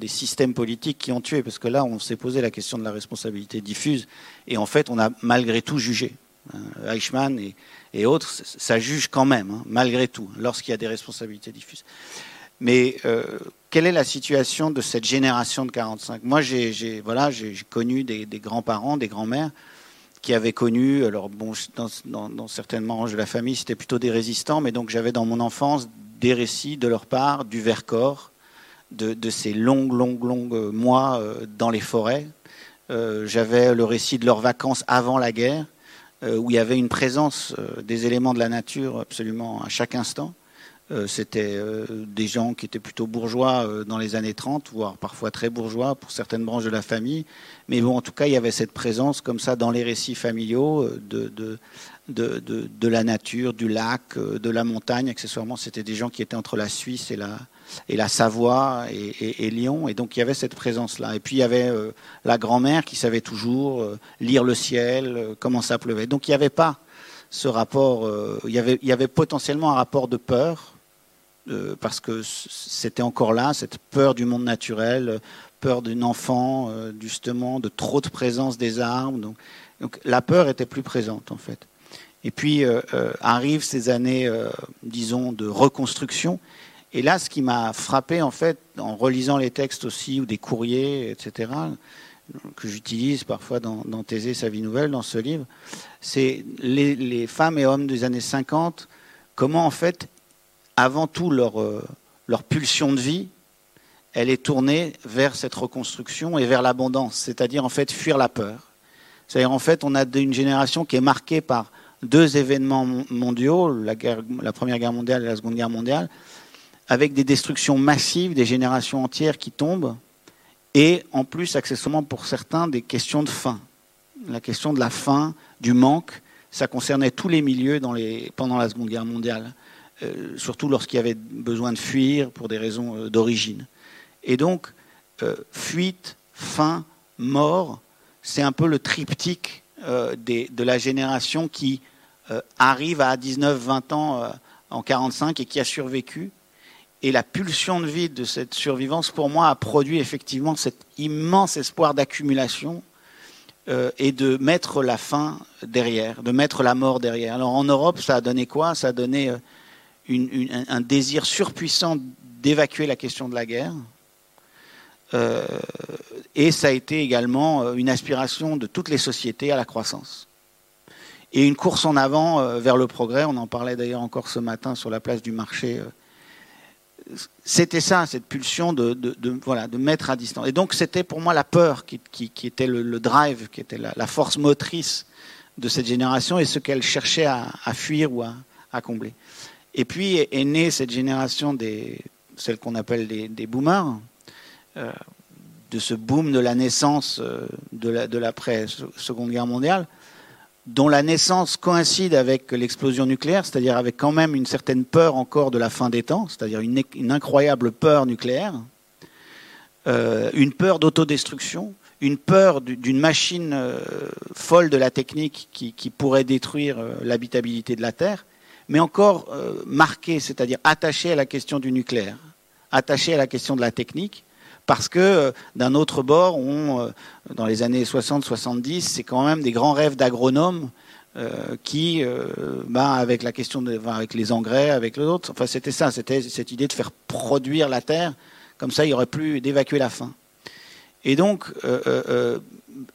systèmes politiques qui ont tué, parce que là, on s'est posé la question de la responsabilité diffuse, et en fait, on a malgré tout jugé. Hein, Eichmann et, et, autres, ça juge quand même, hein, malgré tout, lorsqu'il y a des responsabilités diffuses. Mais euh, quelle est la situation de cette génération de 45 Moi, j'ai voilà, connu des, grands-parents, des grands-mères qui avaient connu, alors dans, certaines branches de la famille, c'était plutôt des résistants, mais donc j'avais dans mon enfance des récits de leur part du Vercors, de, de ces longues, longues, longues mois euh, dans les forêts. Euh, j'avais le récit de leurs vacances avant la guerre, où il y avait une présence des éléments de la nature absolument à chaque instant. Euh, c'était euh, des gens qui étaient plutôt bourgeois euh, dans les années 30, voire parfois très bourgeois pour certaines branches de la famille. Mais bon, en tout cas, il y avait cette présence comme ça dans les récits familiaux de, de, de, la nature, du lac, de la montagne. Accessoirement, c'était des gens qui étaient entre la Suisse et la, et la Savoie et, et, Lyon. Et donc, il y avait cette présence-là. Et puis, il y avait la grand-mère qui savait toujours lire le ciel, comment ça pleuvait. Donc, il n'y avait pas ce rapport, il, y avait, il y avait potentiellement un rapport de peur euh, parce que c'était encore là, cette peur du monde naturel, peur d'un enfant, euh, justement, de trop de présence des arbres. Donc, la peur était plus présente, en fait. Et puis euh, arrivent ces années, disons, de reconstruction. Et là, ce qui m'a frappé, en fait, en relisant les textes aussi, ou des courriers, etc., que j'utilise parfois dans, dans Thésée, sa vie nouvelle, dans ce livre, c'est les, femmes et hommes des années 50, comment en fait avant tout leur, euh, leur pulsion de vie, elle est tournée vers cette reconstruction et vers l'abondance, c'est-à-dire en fait fuir la peur. C'est-à-dire en fait on a une génération qui est marquée par deux événements mondiaux, la, Première Guerre mondiale et la Seconde Guerre mondiale, avec des destructions massives, des générations entières qui tombent, et en plus accessoirement pour certains des questions de faim. La question de la faim, du manque, ça concernait tous les milieux pendant la Seconde Guerre mondiale. Euh, surtout lorsqu'il y avait besoin de fuir pour des raisons euh, d'origine. Et donc, euh, fuite, faim, mort, c'est un peu le triptyque de la génération qui arrive à 19-20 ans en 45 et qui a survécu. Et la pulsion de vie de cette survivance, pour moi, a produit effectivement cet immense espoir d'accumulation et de mettre la fin derrière, de mettre la mort derrière. Alors en Europe, ça a donné quoi? Ça a donné un désir surpuissant d'évacuer la question de la guerre. Euh, et ça a été également euh, une aspiration de toutes les sociétés à la croissance. Et une course en avant euh, vers le progrès, on en parlait d'ailleurs encore ce matin sur la place du marché. C'était ça, cette pulsion de, de mettre à distance. Et donc c'était pour moi la peur qui, était le, drive, qui était la, force motrice de cette génération et ce qu'elle cherchait à, fuir ou à combler. Et puis est née cette génération celle qu'on appelle des, boomers, euh, de ce boom de la naissance euh, de l'après-seconde guerre mondiale, dont la naissance coïncide avec l'explosion nucléaire, c'est-à-dire avec quand même une certaine peur encore de la fin des temps, c'est-à-dire une, incroyable peur nucléaire, euh, une peur d'autodestruction, une peur d'une machine folle de la technique qui pourrait détruire l'habitabilité de la Terre, mais encore euh, marqué, c'est-à-dire attaché à la question du nucléaire, attaché à la question de la technique, parce que d'un autre bord, on, dans les années 60-70, c'est quand même des grands rêves d'agronomes qui, bah, avec la question de, avec les engrais, avec l'autre, enfin c'était ça, c'était cette idée de faire produire la terre, comme ça il n'y aurait plus d'évacuer la faim. Et donc,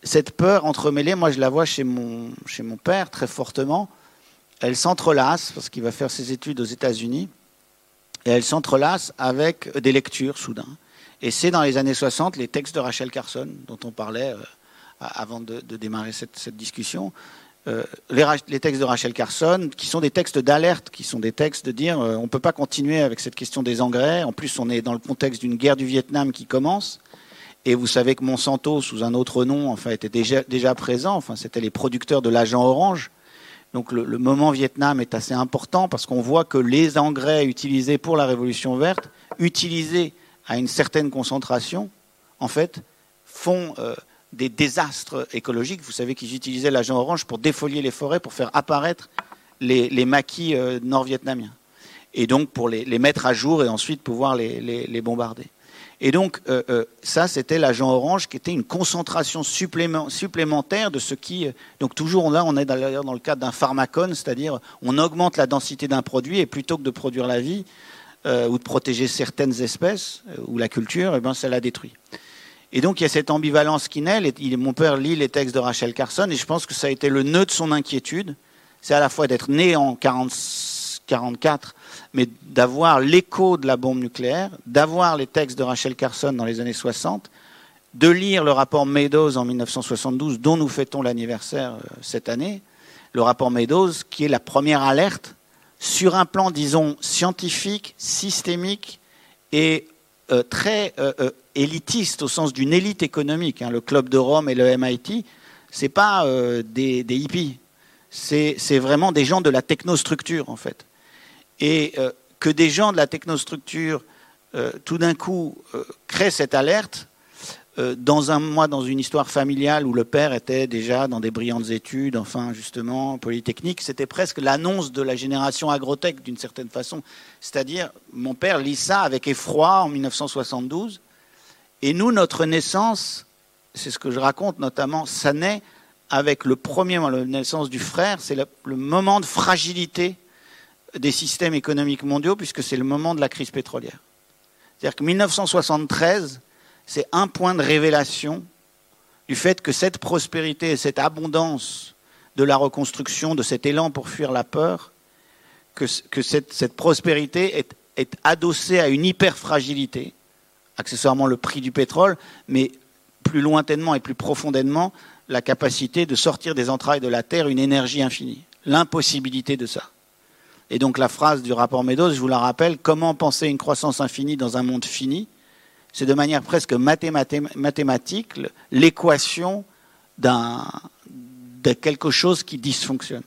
cette peur entremêlée, moi je la vois chez mon, chez mon père très fortement. Elle s'entrelace, parce qu'il va faire ses études aux États-Unis, et elle s'entrelace avec des lectures soudain. Et c'est dans les années 60 les textes de Rachel Carson, dont on parlait euh, avant de, démarrer cette, discussion. Euh, les, textes de Rachel Carson, qui sont des textes d'alerte, qui sont des textes de dire euh, on ne peut pas continuer avec cette question des engrais. En plus, on est dans le contexte d'une guerre du Vietnam qui commence. Et vous savez que Monsanto, sous un autre nom, enfin, était déjà, présent. Enfin, c'était les producteurs de l'agent orange. Donc le, moment Vietnam est assez important parce qu'on voit que les engrais utilisés pour la révolution verte, utilisés à une certaine concentration, en fait, font euh, des désastres écologiques. Vous savez qu'ils utilisaient l'agent orange pour défolier les forêts, pour faire apparaître les, maquis euh, nord-vietnamiens. Et donc pour les, mettre à jour et ensuite pouvoir les bombarder. Et donc, euh, euh, ça, c'était l'agent orange qui était une concentration supplémentaire de ce qui. Euh, donc, toujours là, on est d'ailleurs dans le cadre d'un pharmacone, c'est-à-dire on augmente la densité d'un produit et plutôt que de produire la vie ou de protéger certaines espèces ou la culture, eh ben, ça la détruit. Et donc, il y a cette ambivalence qui naît. mon père lit les textes de Rachel Carson et je pense que ça a été le nœud de son inquiétude. C'est à la fois d'être né en 1944 mais d'avoir l'écho de la bombe nucléaire, d'avoir les textes de Rachel Carson dans les années 60, de lire le rapport Meadows en 1972, dont nous fêtons l'anniversaire euh, cette année, le rapport Meadows, qui est la première alerte sur un plan, disons, scientifique, systémique et euh, très euh, élitiste au sens d'une élite économique. Hein. Le Club de Rome et le MIT, ce n'est pas des, des, hippies, c'est vraiment des gens de la technostructure, en fait et euh, que des gens de la technostructure euh, tout d'un coup euh, créent cette alerte dans un mois dans une histoire familiale où le père était déjà dans des brillantes études, enfin justement polytechnique, c'était presque l'annonce de la génération agrotech d'une certaine façon. C'est-à-dire, mon père lit ça avec effroi en 1972, et nous, notre naissance, c'est ce que je raconte notamment, ça naît avec le premier, la naissance du frère, c'est le moment de fragilité des systèmes économiques mondiaux, puisque c'est le moment de la crise pétrolière. C'est-à-dire que 1973, c'est un point de révélation du fait que cette prospérité et cette abondance de la reconstruction, de cet élan pour fuir la peur, que, cette, prospérité est, est, adossée à une hyperfragilité, accessoirement le prix du pétrole, mais plus lointainement et plus profondément la capacité de sortir des entrailles de la Terre une énergie infinie. L'impossibilité de ça. Et donc la phrase du rapport Meadows, je vous la rappelle, comment penser une croissance infinie dans un monde fini? C'est de manière presque mathématique l'équation de quelque chose qui dysfonctionne.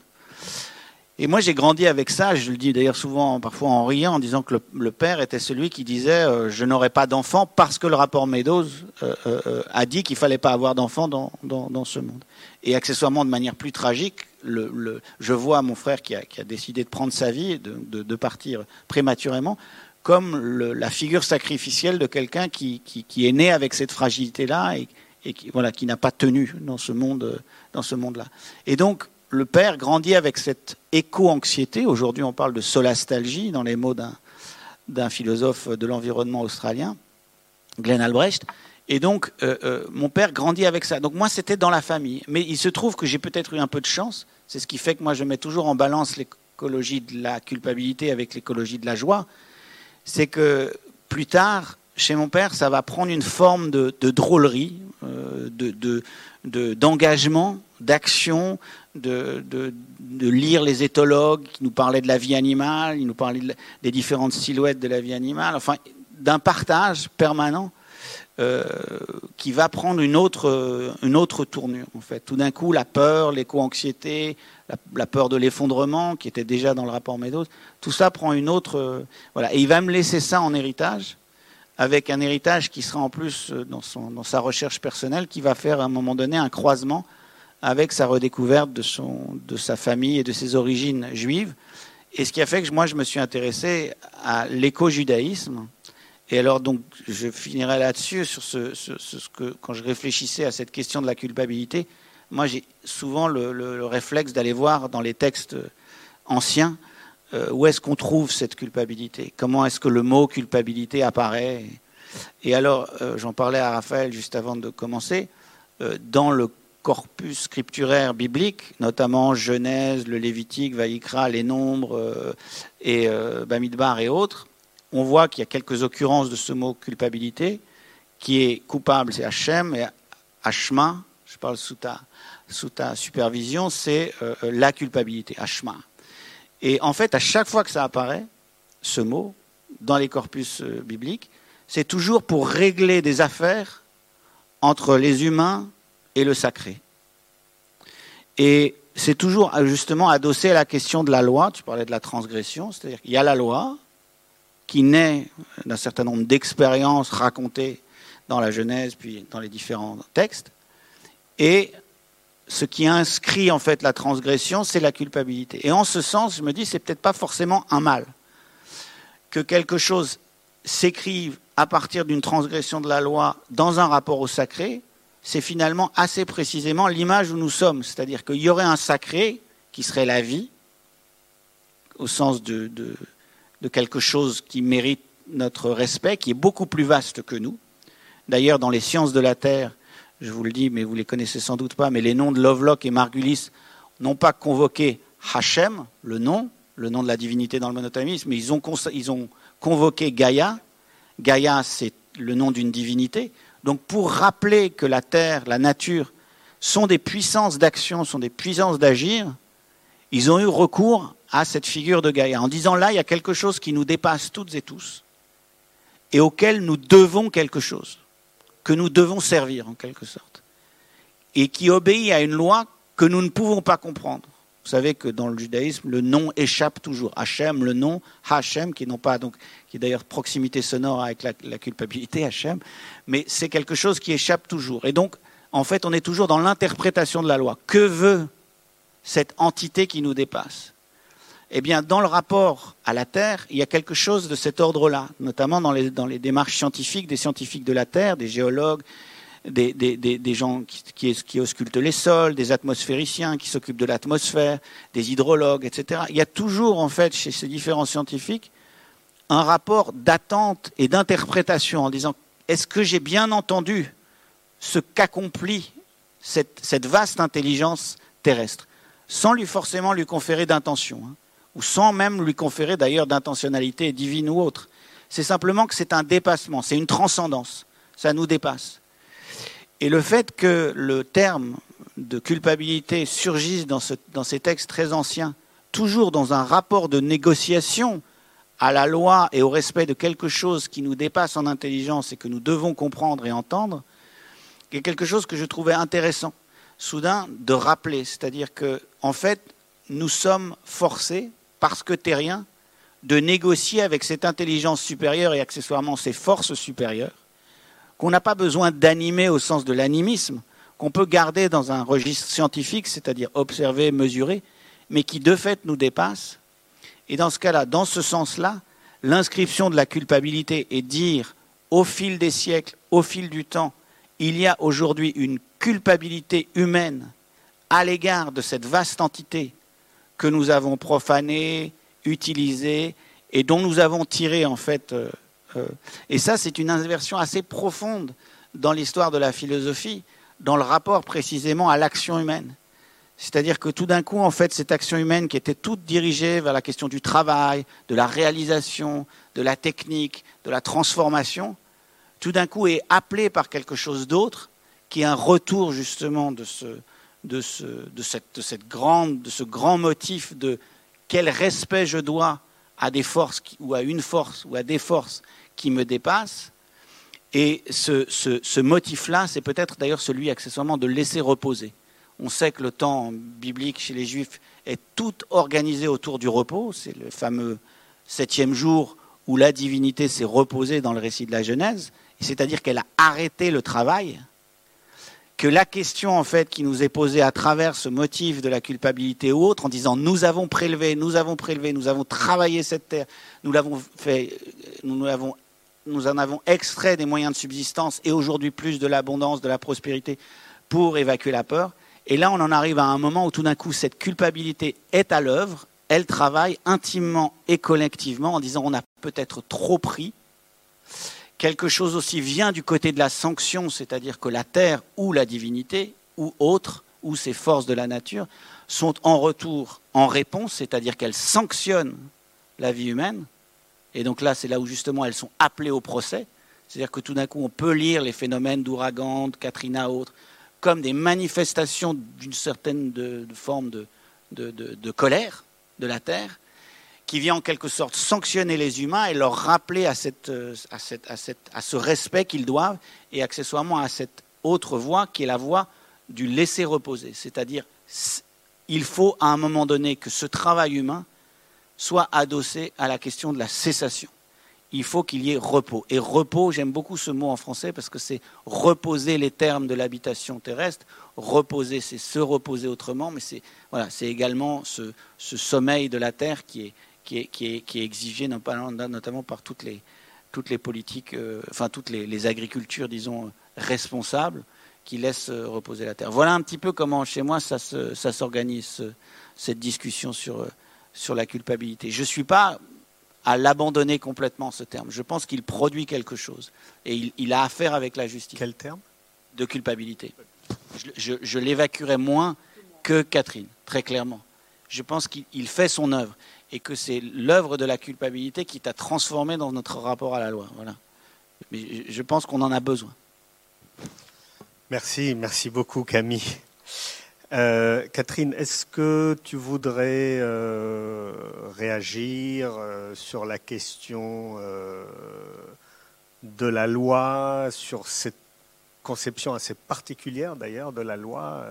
Et moi, j'ai grandi avec ça. Je le dis d'ailleurs souvent, parfois en riant, en disant que le, père était celui qui disait euh, je n'aurai pas d'enfant parce que le rapport Meadows euh, euh, a dit qu'il fallait pas avoir d'enfant dans, dans, ce monde. Et accessoirement, de manière plus tragique, je vois mon frère qui a, décidé de prendre sa vie, de, de, partir prématurément, comme la figure sacrificielle de quelqu'un qui, est né avec cette fragilité-là et, qui n'a pas tenu dans ce monde, dans ce monde-là. Et donc, le père grandit avec cette éco-anxiété. Aujourd'hui, on parle de solastalgie dans les mots d'un philosophe de l'environnement australien, Glenn Albrecht. Et donc, euh, euh, mon père grandit avec ça. Donc, moi, c'était dans la famille. Mais il se trouve que j'ai peut-être eu un peu de chance. C'est ce qui fait que moi, je mets toujours en balance l'écologie de la culpabilité avec l'écologie de la joie. C'est que plus tard, chez mon père, ça va prendre une forme de, drôlerie, euh, d'engagement, d'action, de, lire les éthologues qui nous parlaient de la vie animale, ils nous parlaient des différentes silhouettes de la vie animale, enfin, d'un partage permanent euh, qui va prendre une autre, une autre tournure. En fait. Tout d'un coup, la peur, l'éco-anxiété, la, peur de l'effondrement, qui était déjà dans le rapport Meadows, tout ça prend une autre. Euh, voilà. Et il va me laisser ça en héritage, avec un héritage qui sera en plus euh, dans, son, dans sa recherche personnelle, qui va faire à un moment donné un croisement avec sa redécouverte de, son, de sa famille et de ses origines juives. Et ce qui a fait que moi, je me suis intéressé à l'éco-judaïsme Et alors, donc, je finirai là-dessus, sur ce, que, quand je réfléchissais à cette question de la culpabilité, moi, j'ai souvent le, réflexe d'aller voir dans les textes anciens euh, où est-ce qu'on trouve cette culpabilité? Comment est-ce que le mot culpabilité apparaît? Et alors, euh, j'en parlais à Raphaël juste avant de commencer, euh, dans le corpus scripturaire biblique, notamment Genèse, le Lévitique, Vaïkra, les Nombres et Bamidbar et autres, on voit qu'il y a quelques occurrences de ce mot culpabilité, qui est coupable, c'est Hachem, et Hashma, je parle sous ta, supervision, c'est la culpabilité, Hashma. Et en fait, à chaque fois que ça apparaît, ce mot, dans les corpus euh, bibliques, c'est toujours pour régler des affaires entre les humains et le sacré. Et c'est toujours euh, justement adossé à la question de la loi. Tu parlais de la transgression, c'est-à-dire qu'il y a la loi qui naît d'un certain nombre d'expériences racontées dans la Genèse, puis dans les différents textes, et ce qui inscrit en fait la transgression, c'est la culpabilité. Et en ce sens, je me dis, c'est peut-être pas forcément un mal que quelque chose s'écrive à partir d'une transgression de la loi dans un rapport au sacré. C'est finalement assez précisément l'image où nous sommes, c'est-à-dire qu'il y aurait un sacré qui serait la vie, au sens de, de quelque chose qui mérite notre respect, qui est beaucoup plus vaste que nous. D'ailleurs, dans les sciences de la Terre, je vous le dis, mais vous les connaissez sans doute pas, mais les noms de Lovelock et Margulis n'ont pas convoqué Hachem, le nom, le nom de la divinité dans le monothéisme, mais ils ont, ils ont convoqué Gaïa. Gaïa, c'est le nom d'une divinité. Donc pour rappeler que la terre, la nature, sont des puissances d'action, sont des puissances d'agir, ils ont eu recours à cette figure de Gaïa, en disant là, il y a quelque chose qui nous dépasse toutes et tous, et auquel nous devons quelque chose que nous devons servir en quelque sorte, et qui obéit à une loi que nous ne pouvons pas comprendre. Vous savez que dans le judaïsme, le nom échappe toujours. Hachem, le nom, Hachem, qui n'ont pas donc, qui est d'ailleurs proximité sonore avec la, la culpabilité, Hachem, mais c'est quelque chose qui échappe toujours. Et donc, en fait, on est toujours dans l'interprétation de la loi. Que veut cette entité qui nous dépasse? Eh bien, dans le rapport à la Terre, il y a quelque chose de cet ordre-là, notamment dans les, démarches scientifiques, des scientifiques de la Terre, des géologues, des, gens qui, auscultent les sols, des atmosphériciens qui s'occupent de l'atmosphère, des hydrologues, etc. Il y a toujours, en fait, chez ces différents scientifiques, un rapport d'attente et d'interprétation en disant est-ce que j'ai bien entendu ce qu'accomplit cette, cette, vaste intelligence terrestre, sans lui forcément lui conférer d'intention. Hein ou sans même lui conférer d'ailleurs d'intentionnalité divine ou autre. C'est simplement que c'est un dépassement, c'est une transcendance, ça nous dépasse. Et le fait que le terme de culpabilité surgisse dans, dans ces textes très anciens, toujours dans un rapport de négociation à la loi et au respect de quelque chose qui nous dépasse en intelligence et que nous devons comprendre et entendre, est quelque chose que je trouvais intéressant, soudain, de rappeler. C'est-à-dire que, en fait, nous sommes forcés, parce que terrien, de négocier avec cette intelligence supérieure et accessoirement ces forces supérieures, qu'on n'a pas besoin d'animer au sens de l'animisme, qu'on peut garder dans un registre scientifique, c'est-à-dire observer, mesurer, mais qui de fait nous dépasse. Et dans ce cas-là, dans ce sens-là, l'inscription de la culpabilité est dire au fil des siècles, au fil du temps, il y a aujourd'hui une culpabilité humaine à l'égard de cette vaste entité que nous avons profané, utilisé et dont nous avons tiré en fait. Euh, euh, et ça, c'est une inversion assez profonde dans l'histoire de la philosophie, dans le rapport précisément à l'action humaine. C'est-à-dire que tout d'un coup, en fait, cette action humaine qui était toute dirigée vers la question du travail, de la réalisation, de la technique, de la transformation, tout d'un coup est appelée par quelque chose d'autre, qui est un retour justement de ce, de ce, de, cette, cette grande, de ce grand motif de quel respect je dois à des forces ou à une force ou à des forces qui me dépassent. Et ce, ce, ce motif-là, c'est peut-être d'ailleurs celui accessoirement de laisser reposer. On sait que le temps biblique chez les Juifs est tout organisé autour du repos. C'est le fameux septième jour où la divinité s'est reposée dans le récit de la Genèse. C'est-à-dire qu'elle a arrêté le travail que la question en fait qui nous est posée à travers ce motif de la culpabilité ou autre, en disant nous avons prélevé, nous avons prélevé, nous avons travaillé cette terre, nous l'avons fait, nous l'avons nous en avons extrait des moyens de subsistance et aujourd'hui plus de l'abondance, de la prospérité pour évacuer la peur. Et là, on en arrive à un moment où tout d'un coup, cette culpabilité est à l'œuvre, elle travaille intimement et collectivement en disant on a peut-être trop pris. Quelque chose aussi vient du côté de la sanction, c'est-à-dire que la terre ou la divinité ou autre ou ces forces de la nature sont en retour, en réponse, c'est-à-dire qu'elles sanctionnent la vie humaine. Et donc là, c'est là où justement elles sont appelées au procès. C'est-à-dire que tout d'un coup, on peut lire les phénomènes d'ouragan, de Katrina, autres, comme des manifestations d'une certaine forme de, de, colère de la Terre, qui vient en quelque sorte sanctionner les humains et leur rappeler à, cette, à, cette, à, cette, à ce respect qu'ils doivent, et accessoirement à cette autre voie qui est la voie du laisser reposer. C'est-à-dire, il faut à un moment donné que ce travail humain soit adossé à la question de la cessation. Il faut qu'il y ait repos. Et repos, j'aime beaucoup ce mot en français parce que c'est reposer les termes de l'habitation terrestre. Reposer, c'est se reposer autrement, mais c'est voilà, également ce, sommeil de la terre qui est, qui est, qui est, qui est exigé notamment par toutes les, toutes les politiques, euh, enfin toutes les, les, agricultures, disons, responsables qui laissent reposer la terre. Voilà un petit peu comment chez moi ça s'organise, cette discussion sur sur la culpabilité. Je ne suis pas à l'abandonner complètement, ce terme. Je pense qu'il produit quelque chose. Et il, a affaire avec la justice. Quel terme? De culpabilité. Je, je, l'évacuerai moins que Catherine, très clairement. Je pense qu'il fait son œuvre et que c'est l'œuvre de la culpabilité qui t'a transformé dans notre rapport à la loi. Mais je pense qu'on en a besoin. Merci, merci beaucoup Camille. Euh, Catherine, est-ce que tu voudrais euh, réagir euh, sur la question de la loi, sur cette conception assez particulière d'ailleurs de la loi,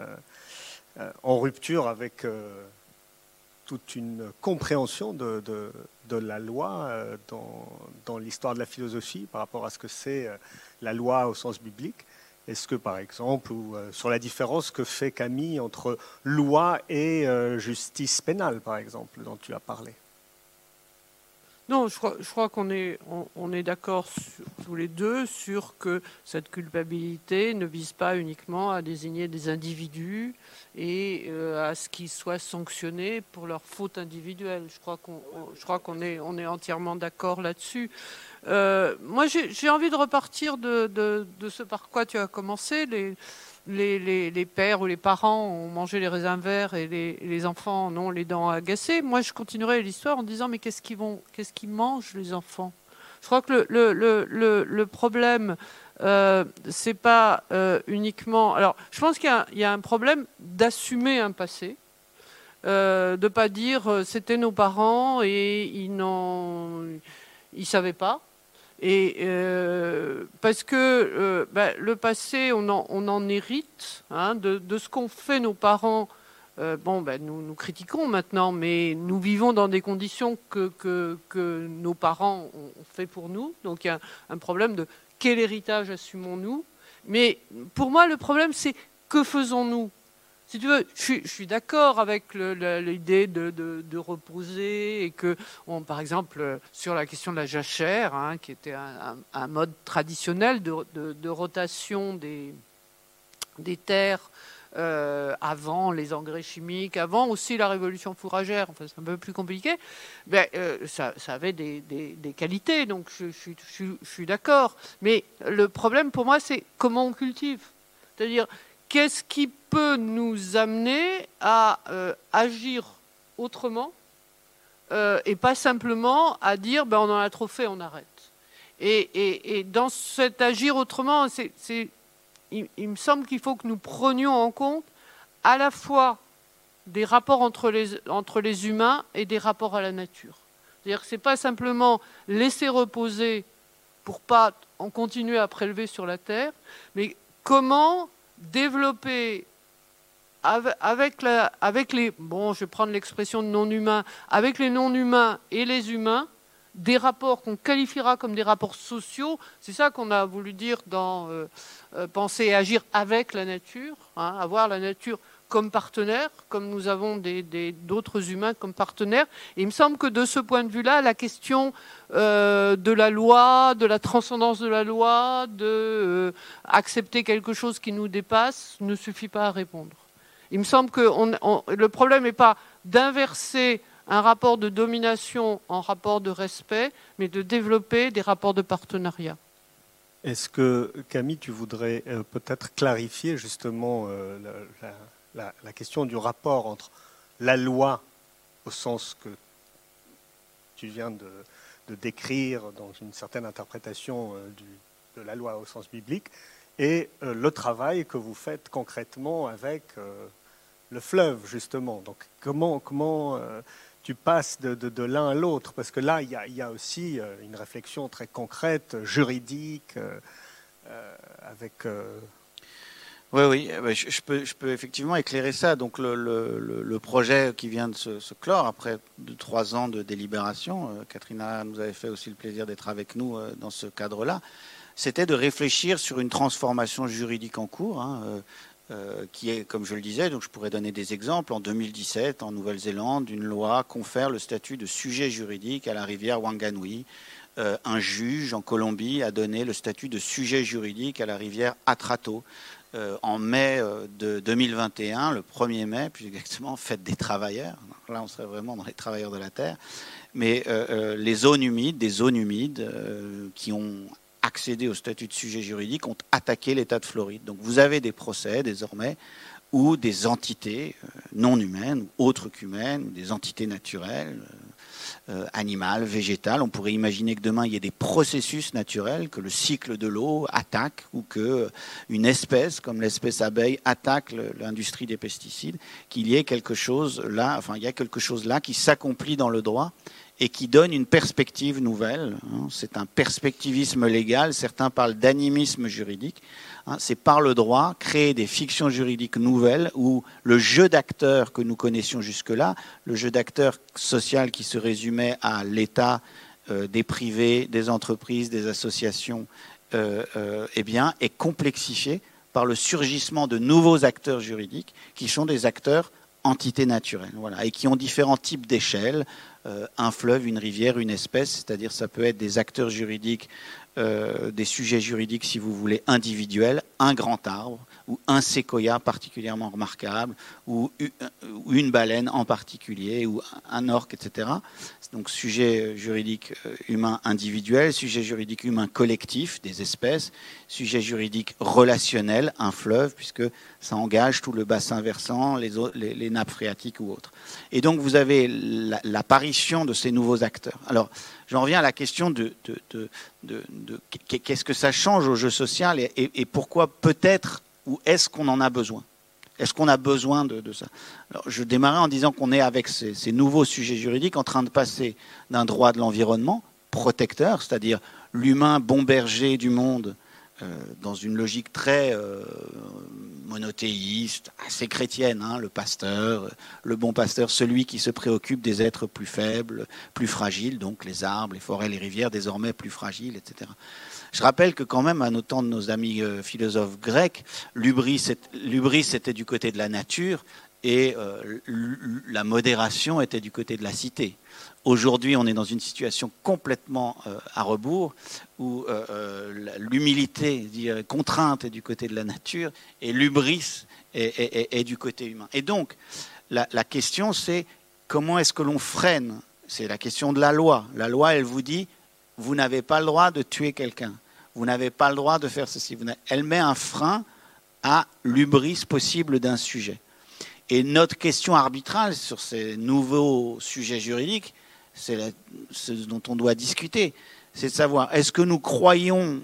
en rupture avec toute une compréhension de, la loi dans, dans l'histoire de la philosophie par rapport à ce que c'est la loi au sens biblique. Est-ce que, par exemple, ou euh, sur la différence que fait Camille entre loi et euh, justice pénale, par exemple, dont tu as parlé? Non, je crois, qu'on est, on, est d'accord tous les deux sur que cette culpabilité ne vise pas uniquement à désigner des individus et euh, à ce qu'ils soient sanctionnés pour leurs fautes individuelles. Je crois qu'on, je crois qu'on est, on est entièrement d'accord là-dessus. Euh, moi, j'ai envie de repartir de, de, ce par quoi tu as commencé. Les, pères ou les parents ont mangé les raisins verts et les, enfants en ont les dents agacées. Moi, je continuerai l'histoire en disant mais qu'est-ce qu'ils mangent les enfants? Je crois que le, problème, euh, c'est pas euh, uniquement. Alors, je pense qu'il y, a un problème d'assumer un passé. Euh, de pas dire euh, c'était nos parents et ils n'en ils savaient pas et euh, parce que euh, bah, le passé, on en, hérite hein, de, ce qu'ont fait nos parents. Euh, bon, bah, nous, nous critiquons maintenant, mais nous vivons dans des conditions que nos parents ont fait pour nous. Donc il y a un problème de quel héritage assumons-nous? Mais pour moi, le problème, c'est que faisons-nous? Si tu veux, je, suis d'accord avec l'idée de, reposer et que, par exemple, sur la question de la jachère, hein, qui était un, mode traditionnel de, rotation des, terres euh, avant les engrais chimiques, avant aussi la révolution fourragère, enfin c'est un peu plus compliqué, ben, euh, ça, avait des, qualités, donc je, je suis d'accord. Mais le problème pour moi, c'est comment on cultive. C'est-à-dire, qu'est-ce qui peut nous amener à euh, agir autrement euh, et pas simplement à dire ben, on en a trop fait, on arrête? Et, dans cet agir autrement, il, me semble qu'il faut que nous prenions en compte à la fois des rapports entre les, humains et des rapports à la nature. C'est-à-dire que ce n'est pas simplement laisser reposer pour pas en continuer à prélever sur la terre, mais comment développer avec, les, bon, je vais prendre l'expression de non-humains, avec les non-humains et les humains, des rapports qu'on qualifiera comme des rapports sociaux. C'est ça qu'on a voulu dire dans euh, euh, penser et agir avec la nature, hein, avoir la nature comme partenaires, comme nous avons d'autres humains comme partenaires. Et il me semble que de ce point de vue-là, la question euh, de la loi, de la transcendance de la loi, de euh, accepter quelque chose qui nous dépasse, ne suffit pas à répondre. Il me semble que le problème n'est pas d'inverser un rapport de domination en rapport de respect, mais de développer des rapports de partenariat. Est-ce que, Camille, tu voudrais euh, peut-être clarifier justement la, la, question du rapport entre la loi, au sens que tu viens de, décrire dans une certaine interprétation euh, de la loi au sens biblique, et euh, le travail que vous faites concrètement avec euh, le fleuve, justement. Donc, comment, comment tu passes de, l'un à l'autre? Parce que là, il y, a, aussi une réflexion très concrète, juridique, avec oui, oui, eh ben, je, peux, je peux effectivement éclairer ça. Donc le, projet qui vient de se, clore après de trois ans de délibération, euh, Katrina nous avait fait aussi le plaisir d'être avec nous euh, dans ce cadre-là, c'était de réfléchir sur une transformation juridique en cours. Hein, euh, qui est, comme je le disais, donc je pourrais donner des exemples. En 2017, en Nouvelle-Zélande, une loi confère le statut de sujet juridique à la rivière Wanganui. un juge en Colombie a donné le statut de sujet juridique à la rivière Atrato. Euh, en mai euh, de 2021, le 1er mai, plus exactement, fête des travailleurs. là, on serait vraiment dans les travailleurs de la terre. Mais euh, les zones humides, des zones humides qui ont accédé au statut de sujet juridique ont attaqué l'État de Floride. Donc vous avez des procès désormais où des entités non humaines ou autres qu'humaines, des entités naturelles, euh, animal, végétal. On pourrait imaginer que demain il y ait des processus naturels, que le cycle de l'eau attaque ou que une espèce comme l'espèce abeille attaque l'industrie des pesticides, qu'il y ait quelque chose là, enfin il y a quelque chose là qui s'accomplit dans le droit et qui donne une perspective nouvelle. Hein. C'est un perspectivisme légal, certains parlent d'animisme juridique. Hein. C'est par le droit créer des fictions juridiques nouvelles où le jeu d'acteurs que nous connaissions jusque-là, le jeu d'acteurs social qui se résumait à l'État, euh, des privés, des entreprises, des associations, euh, euh, eh bien, est complexifié par le surgissement de nouveaux acteurs juridiques qui sont des acteurs entités naturelles, et qui ont différents types d'échelles, euh, un fleuve, une rivière, une espèce, c'est-à-dire ça peut être des acteurs juridiques, euh, des sujets juridiques, si vous voulez, individuels, un grand arbre, ou un séquoia particulièrement remarquable, ou une baleine en particulier, ou un orque, etc. Donc sujet juridique euh, humain individuel, sujet juridique humain collectif, des espèces, sujet juridique relationnel, un fleuve, puisque ça engage tout le bassin versant, les, nappes phréatiques ou autres. Et donc vous avez l'apparition de ces nouveaux acteurs. Alors j'en reviens à la question de, qu'est-ce que ça change au jeu social et pourquoi peut-être ou est-ce qu'on en a besoin? Est-ce qu'on a besoin de, ça? Je démarrais en disant qu'on est avec ces, nouveaux sujets juridiques en train de passer d'un droit de l'environnement protecteur, c'est-à-dire l'humain bon berger du monde, euh, dans une logique très euh, monothéiste, assez chrétienne, hein, le pasteur, le bon pasteur, celui qui se préoccupe des êtres plus faibles, plus fragiles, donc les arbres, les forêts, les rivières, désormais plus fragiles, etc. Je rappelle que quand même, à nos temps de nos amis euh, philosophes grecs, l'ubris était du côté de la nature et euh, la modération était du côté de la cité. Aujourd'hui, on est dans une situation complètement euh, à rebours, où l'humilité, contrainte, est du côté de la nature, et l'ubris est, du côté humain. Et donc, la, la question, c'est comment est-ce que l'on freine? C'est la question de la loi. La loi, elle vous dit, vous n'avez pas le droit de tuer quelqu'un vous n'avez pas le droit de faire ceci. Elle met un frein à l'ubris possible d'un sujet. Et notre question arbitrale sur ces nouveaux sujets juridiques, c'est ce dont on doit discuter, c'est de savoir est-ce que nous croyons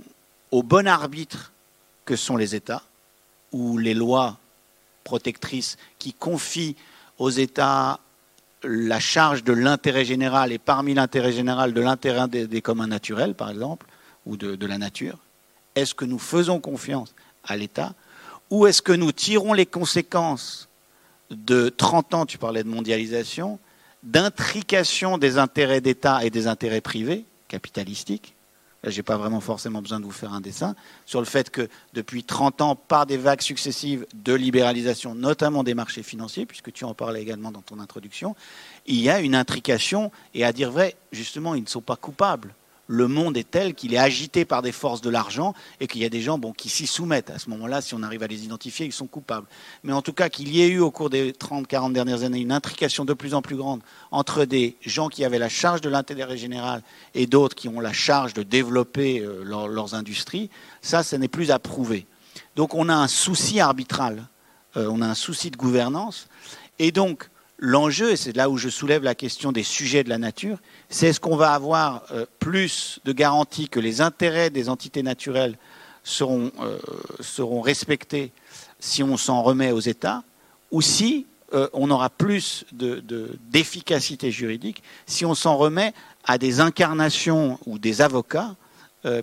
au bon arbitre que sont les États, ou les lois protectrices qui confient aux États la charge de l'intérêt général et parmi l'intérêt général de l'intérêt des communs naturels, par exemple, ou de, la nature. Est-ce que nous faisons confiance à l'État Ou est-ce que nous tirons les conséquences de 30 ans, tu parlais de mondialisation, d'intrication des intérêts d'État et des intérêts privés, capitalistiques là j'ai pas vraiment forcément besoin de vous faire un dessin, sur le fait que depuis 30 ans, par des vagues successives de libéralisation, notamment des marchés financiers, puisque tu en parlais également dans ton introduction, il y a une intrication, et à dire vrai, justement, ils ne sont pas coupables le monde est tel qu'il est agité par des forces de l'argent et qu'il y a des gens qui s'y soumettent. À ce moment-là, si on arrive à les identifier, ils sont coupables. Mais en tout cas, qu'il y ait eu au cours des 30-40 dernières années une intrication de plus en plus grande entre des gens qui avaient la charge de l'intérêt général et d'autres qui ont la charge de développer euh, leurs industries, ça, ce n'est plus à prouver. Donc on a un souci arbitral, euh, on a un souci de gouvernance. Et donc, l'enjeu, et c'est là où je soulève la question des sujets de la nature, c'est est-ce qu'on va avoir euh, plus de garanties que les intérêts des entités naturelles seront, euh, respectés si on s'en remet aux États, ou si euh, on aura plus d'efficacité de, juridique si on s'en remet à des incarnations ou des avocats,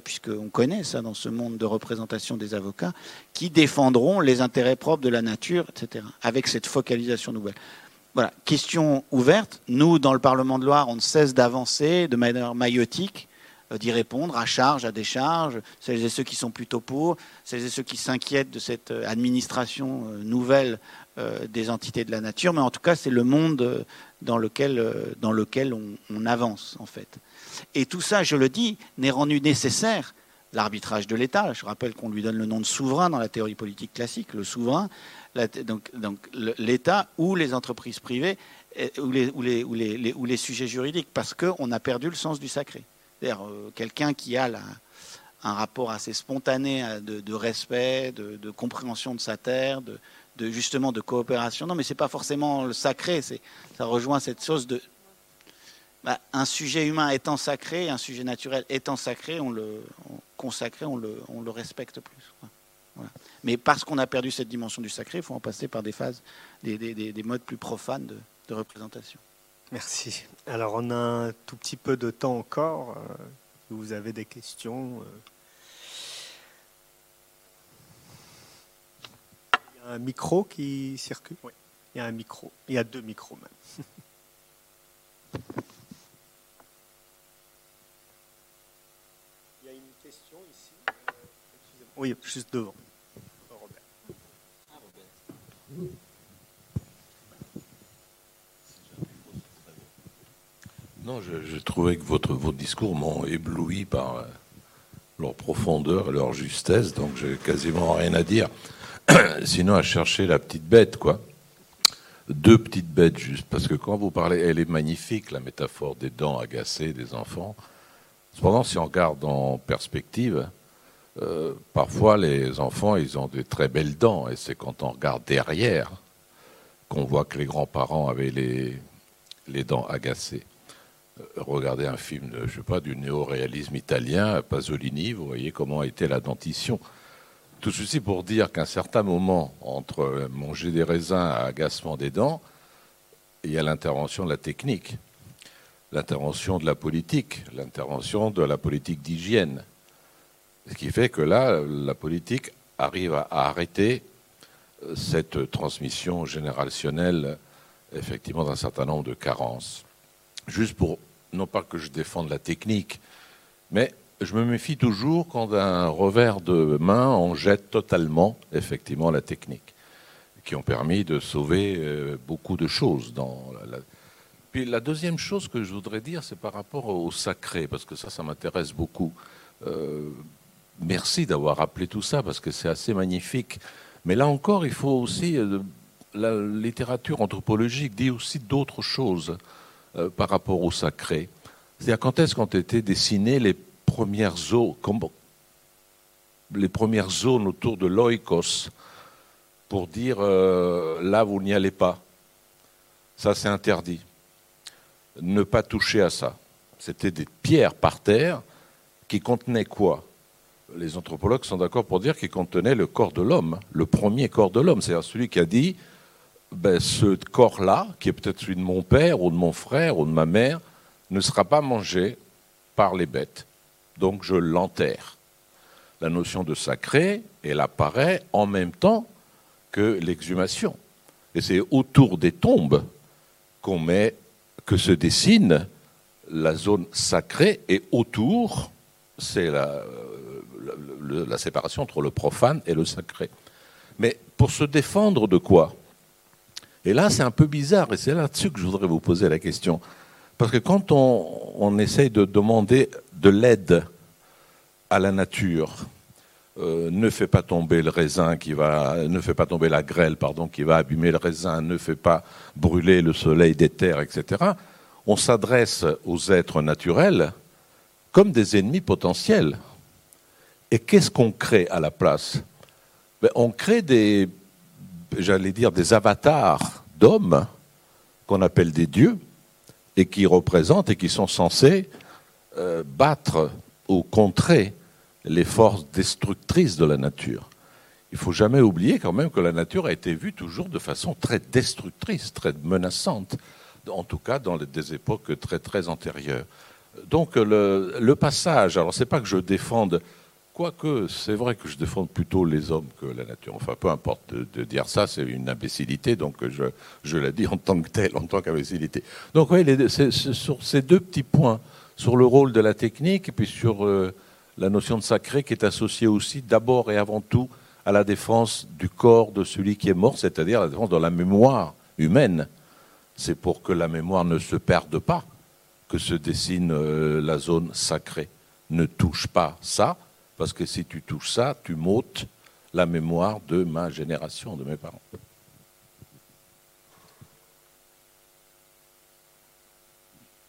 puisqu'on connaît ça dans ce monde de représentation des avocats, qui défendront les intérêts propres de la nature, etc., avec cette focalisation nouvelle. Voilà, question ouverte. Nous, dans le Parlement de Loire, on ne cesse d'avancer de manière maillotique, euh, d'y répondre à charge, à décharge, celles et ceux qui sont plutôt pour, celles et ceux qui s'inquiètent de cette euh, administration euh, nouvelle des entités de la nature. Mais en tout cas, c'est le monde dans lequel, on, on avance, en fait. Et tout ça, je le dis, n'est rendu nécessaire l'arbitrage de l'État. Je rappelle qu'on lui donne le nom de souverain dans la théorie politique classique, le souverain, donc, l'État ou les entreprises privées ou les, sujets juridiques, parce qu'on a perdu le sens du sacré. C'est-à-dire euh, quelqu'un qui a un rapport assez spontané de, respect, de, compréhension de sa terre, de, justement de coopération. Non, mais c'est pas forcément le sacré. Ça rejoint cette chose de bah, un sujet humain étant sacré, un sujet naturel étant sacré, on le consacré, on le, on le respecte plus. Mais parce qu'on a perdu cette dimension du sacré, il faut en passer par des phases, des, modes plus profanes de, représentation. Merci. Alors on a un tout petit peu de temps encore. Euh, vous avez des questions euh. Il y a un micro qui circule? Oui. Il y a un micro. Il y a deux micros même. Il y a une question ici. Euh, oui, juste devant. Non, je, trouvais que votre, vos discours m'ont ébloui par euh, leur profondeur et leur justesse, donc j'ai quasiment rien à dire. Sinon, à chercher la petite bête, quoi. Deux petites bêtes, juste, parce que quand vous parlez, elle est magnifique, la métaphore des dents agacées des enfants. Cependant, si on regarde en perspective, euh, parfois les enfants, ils ont des très belles dents, et c'est quand on regarde derrière qu'on voit que les grands-parents avaient les, les dents agacées. Euh, regardez un film, je sais pas, du néo-réalisme italien, Pasolini, vous voyez comment était la dentition. Tout ceci pour dire qu'à un certain moment, entre manger des raisins à agacement des dents, il y a l'intervention de la technique, l'intervention de la politique, l'intervention de la politique d'hygiène. Ce qui fait que là, la politique arrive à arrêter cette transmission générationnelle, effectivement, d'un certain nombre de carences. Juste pour, non pas que je défende la technique, mais je me méfie toujours quand d'un revers de main, on jette totalement, effectivement, la technique, qui ont permis de sauver euh, beaucoup de choses. Puis la deuxième chose que je voudrais dire, c'est par rapport au sacré, parce que ça, ça m'intéresse beaucoup. Euh, merci d'avoir rappelé tout ça, parce que c'est assez magnifique. Mais là encore, il faut aussi. Euh, la littérature anthropologique dit aussi d'autres choses euh, par rapport au sacré. C'est-à-dire, quand est-ce qu'ont été dessinées les premières zones, les premières zones autour de l'oikos pour dire euh, là, vous n'y allez pas. Ça, c'est interdit. Ne pas toucher à ça. C'était des pierres par terre qui contenaient quoi? Les anthropologues sont d'accord pour dire qu'il contenait le corps de l'homme, le premier corps de l'homme. C'est-à-dire celui qui a dit ben, ce corps-là, qui est peut-être celui de mon père ou de mon frère ou de ma mère, ne sera pas mangé par les bêtes. Donc je l'enterre. La notion de sacré, elle apparaît en même temps que l'exhumation. Et c'est autour des tombes qu'on met, que se dessine la zone sacrée et autour c'est la, la, séparation entre le profane et le sacré. Mais pour se défendre de quoi? Et là, c'est un peu bizarre, et c'est là-dessus que je voudrais vous poser la question. Parce que quand on, essaye de demander de l'aide à la nature, euh, ne fait pas tomber le raisin qui va, ne fait pas tomber la grêle, pardon, qui va abîmer le raisin, ne fait pas brûler le soleil des terres, etc. On s'adresse aux êtres naturels comme des ennemis potentiels. Et qu'est-ce qu'on crée à la place ben, On crée des, j'allais dire, des avatars d'hommes qu'on appelle des dieux et qui représentent et qui sont censés euh, battre ou contrer les forces destructrices de la nature. Il faut jamais oublier quand même que la nature a été vue toujours de façon très destructrice, très menaçante, en tout cas dans des époques très très antérieures. Donc le, le passage, alors c'est pas que je défende, quoique c'est vrai que je défende plutôt les hommes que la nature. Enfin, peu importe de, dire ça, c'est une imbécilité, donc je, je la dis en tant que telle, en tant qu'imbécilité. Donc oui, sur ces deux petits points, sur le rôle de la technique et puis sur euh, la notion de sacré qui est associée aussi d'abord et avant tout à la défense du corps de celui qui est mort, c'est-à-dire la défense de la mémoire humaine. C'est pour que la mémoire ne se perde pas que se dessine euh, la zone sacrée. Ne touche pas ça, parce que si tu touches ça, tu m'ôtes la mémoire de ma génération, de mes parents.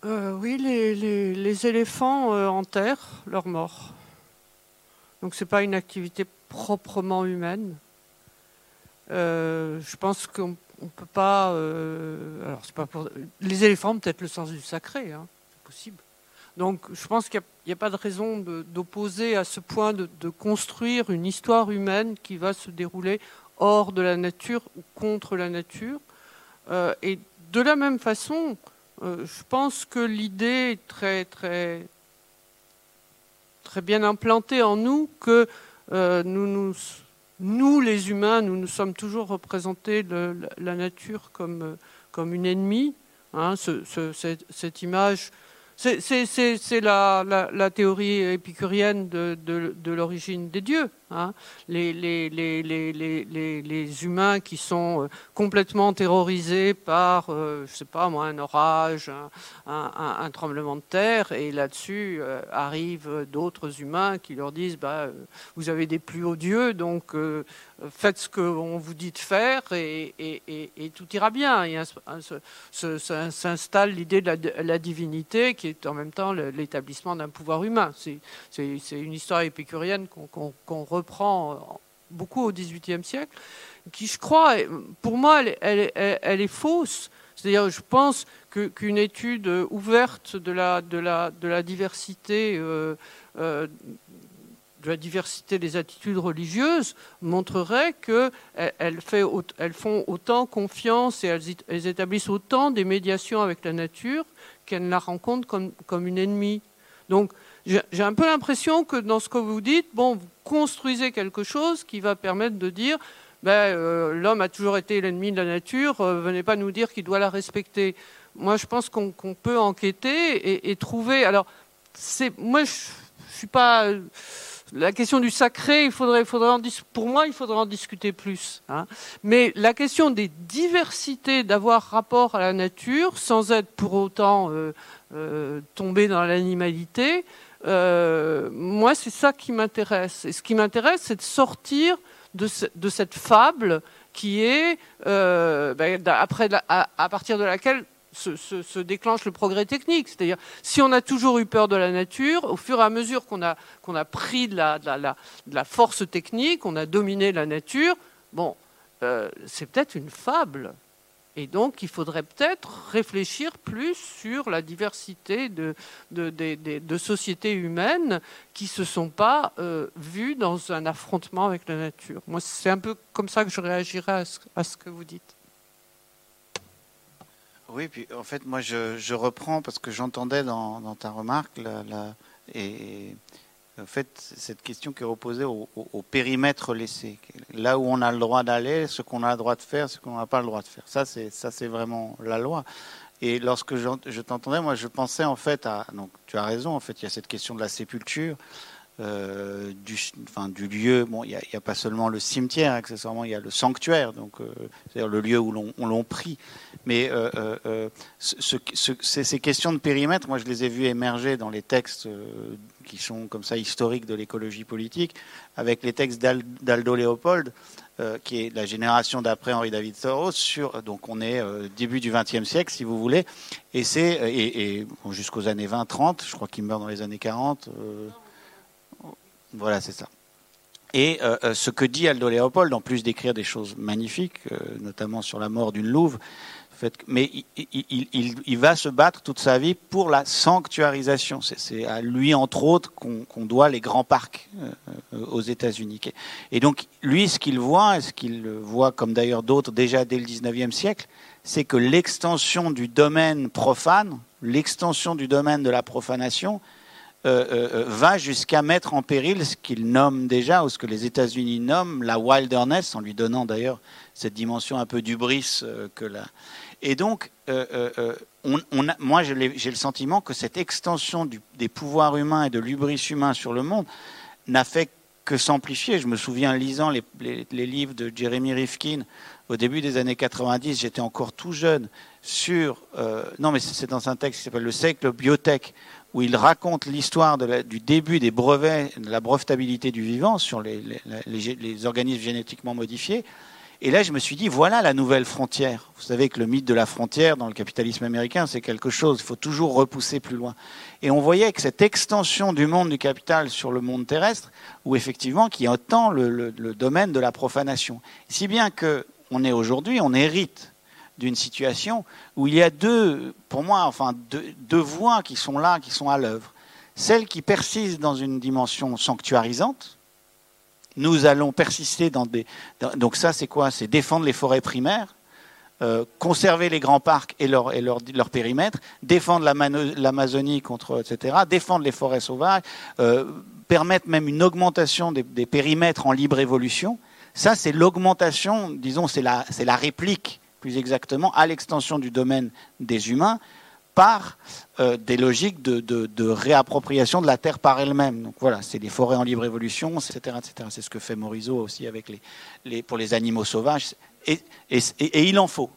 Euh, oui, les, éléphants euh, enterrent leurs morts. Donc ce n'est pas une activité proprement humaine. Euh, je pense qu'on ne peut pas. alors c'est pas pour les éléphants peut-être le sens du sacré, hein, c'est possible. Donc je pense qu'il n'y a, pas de raison d'opposer à ce point de, construire une histoire humaine qui va se dérouler hors de la nature ou contre la nature. et de la même façon, euh, je pense que l'idée est très, très, très bien implantée en nous que euh, nous, les humains, nous nous sommes toujours représentés de la nature comme, comme une ennemie. Hein, cette, image c'est la, la, théorie épicurienne de, l'origine des dieux. Hein. Les, humains qui sont euh, complètement terrorisés par, euh, je sais pas moi, un orage, un, tremblement de terre, et là-dessus euh, arrivent d'autres humains qui leur disent bah, vous avez des plus hauts dieux, donc faites ce qu'on vous dit de faire et, tout ira bien. S'installe l'idée de la, divinité qui est en même temps l'établissement d'un pouvoir humain. C'est une histoire épicurienne qu'on reprend beaucoup au XVIIIe siècle, qui je crois, pour moi, elle, est fausse. C'est-à-dire, je pense qu'une étude ouverte de la diversité euh, euh, de la diversité des attitudes religieuses montrerait qu'elles font autant confiance et elles, établissent autant des médiations avec la nature qu'elles la rencontrent comme, une ennemie. Donc j'ai un peu l'impression que dans ce que vous dites, bon, vous construisez quelque chose qui va permettre de dire ben, euh, l'homme a toujours été l'ennemi de la nature, euh, venez pas nous dire qu'il doit la respecter. Moi, je pense qu'on peut enquêter et, trouver. Alors, moi, je, je suis pas la question du sacré, il faudrait, pour moi, il faudrait en discuter plus. Hein. Mais la question des diversités, d'avoir rapport à la nature, sans être pour autant euh, euh tomber dans l'animalité, euh, moi, c'est ça qui m'intéresse. Et ce qui m'intéresse, c'est de sortir de, cette fable qui est, ben, à partir de laquelle se, déclenche le progrès technique. C'est-à-dire, si on a toujours eu peur de la nature, au fur et à mesure qu'on a, a pris de la, la, force technique, on a dominé la nature, bon, euh, c'est peut-être une fable. Et donc, il faudrait peut-être réfléchir plus sur la diversité de, de, sociétés humaines qui ne se sont pas euh, vues dans un affrontement avec la nature. Moi, c'est un peu comme ça que je réagirais à ce que vous dites. Oui, puis en fait, moi, je, reprends parce que j'entendais dans, ta remarque et, en fait, cette question qui est reposée au, périmètre laissé. Là où on a le droit d'aller, ce qu'on a le droit de faire, ce qu'on n'a pas le droit de faire. Ça, c'est ça, c'est vraiment la loi. Et lorsque je, t'entendais, moi, je pensais en fait à. Donc, tu as raison, en fait, il y a cette question de la sépulture, euh, du, lieu. Bon, il n'y a, pas seulement le cimetière, accessoirement, il y a le sanctuaire, donc euh, c'est-à-dire le lieu où l'on prie. Mais euh, ces questions de périmètre, moi, je les ai vues émerger dans les textes qui sont comme ça historiques de l'écologie politique, avec les textes d'Aldo Léopold. Qui est la génération d'après Henri David Thoreau, sur, donc on est début du XXe siècle, si vous voulez, et c'est et, jusqu'aux années 20-30, je crois qu'il meurt dans les années 40. Voilà, c'est ça. Et ce que dit Aldo Léopold, en plus d'écrire des choses magnifiques, notamment sur la mort d'une louve, mais il, va se battre toute sa vie pour la sanctuarisation. C'est à lui, entre autres, qu'on doit les grands parcs euh, aux États-Unis. Et donc, lui, ce qu'il voit, et ce qu'il voit comme d'ailleurs d'autres déjà dès le 19e siècle, c'est que l'extension du domaine profane, l'extension du domaine de la profanation, euh, euh, va jusqu'à mettre en péril ce qu'il nomme déjà, ou ce que les États-Unis nomment la wilderness, en lui donnant d'ailleurs cette dimension un peu d'ubris que la, et donc, euh, euh, euh, on, moi, j'ai le sentiment que cette extension des pouvoirs humains et de l'ubris humain sur le monde n'a fait que s'amplifier. Je me souviens, lisant les, livres de Jeremy Rifkin au début des années 90, j'étais encore tout jeune, sur... non, mais c'est dans un texte qui s'appelle Le siècle biotech, où il raconte l'histoire du début des brevets, de la brevetabilité du vivant sur les, organismes génétiquement modifiés. Et là, je me suis dit, voilà la nouvelle frontière. Vous savez que le mythe de la frontière dans le capitalisme américain, c'est quelque chose, il faut toujours repousser plus loin. Et on voyait que cette extension du monde du capital sur le monde terrestre, où effectivement, qui entend le, le, domaine de la profanation. Si bien que on est aujourd'hui, on hérite d'une situation où il y a deux, pour moi, enfin, deux, voies qui sont là, qui sont à l'œuvre. Celle qui persiste dans une dimension sanctuarisante, nous allons persister dans des. donc ça, c'est quoi? C'est défendre les forêts primaires, euh, conserver les grands parcs et leur, et leur, leur périmètre, défendre l'Amazonie contre, etc., défendre les forêts sauvages, euh, permettre même une augmentation des, des, périmètres en libre évolution. Ça, c'est l'augmentation, disons, c'est la, la réplique, plus exactement, à l'extension du domaine des humains par euh, des logiques de, réappropriation de la terre par elle-même. Donc voilà, c'est des forêts en libre évolution, etc. etc. C'est ce que fait Morisot aussi avec les, pour les animaux sauvages. et il en faut.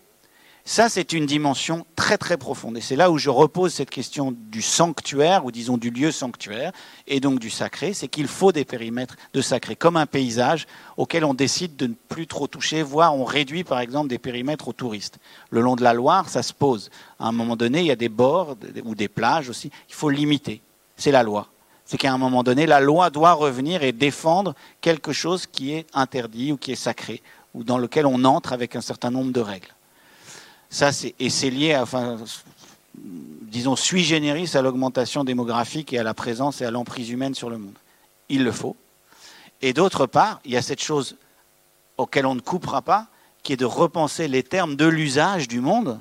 Ça, c'est une dimension très très profonde. Et c'est là où je repose cette question du sanctuaire, ou disons du lieu sanctuaire, et donc du sacré, c'est qu'il faut des périmètres de sacré, comme un paysage auquel on décide de ne plus trop toucher, voire on réduit par exemple des périmètres aux touristes. Le long de la Loire, ça se pose. À un moment donné, il y a des bords ou des plages aussi, il faut limiter. C'est la loi. C'est qu'à un moment donné, la loi doit revenir et défendre quelque chose qui est interdit ou qui est sacré, ou dans lequel on entre avec un certain nombre de règles. Ça, c'est, et c'est lié, à, enfin, disons, sui generis à l'augmentation démographique et à la présence et à l'emprise humaine sur le monde. Il le faut. Et d'autre part, il y a cette chose auquel on ne coupera pas, qui est de repenser les termes de l'usage du monde.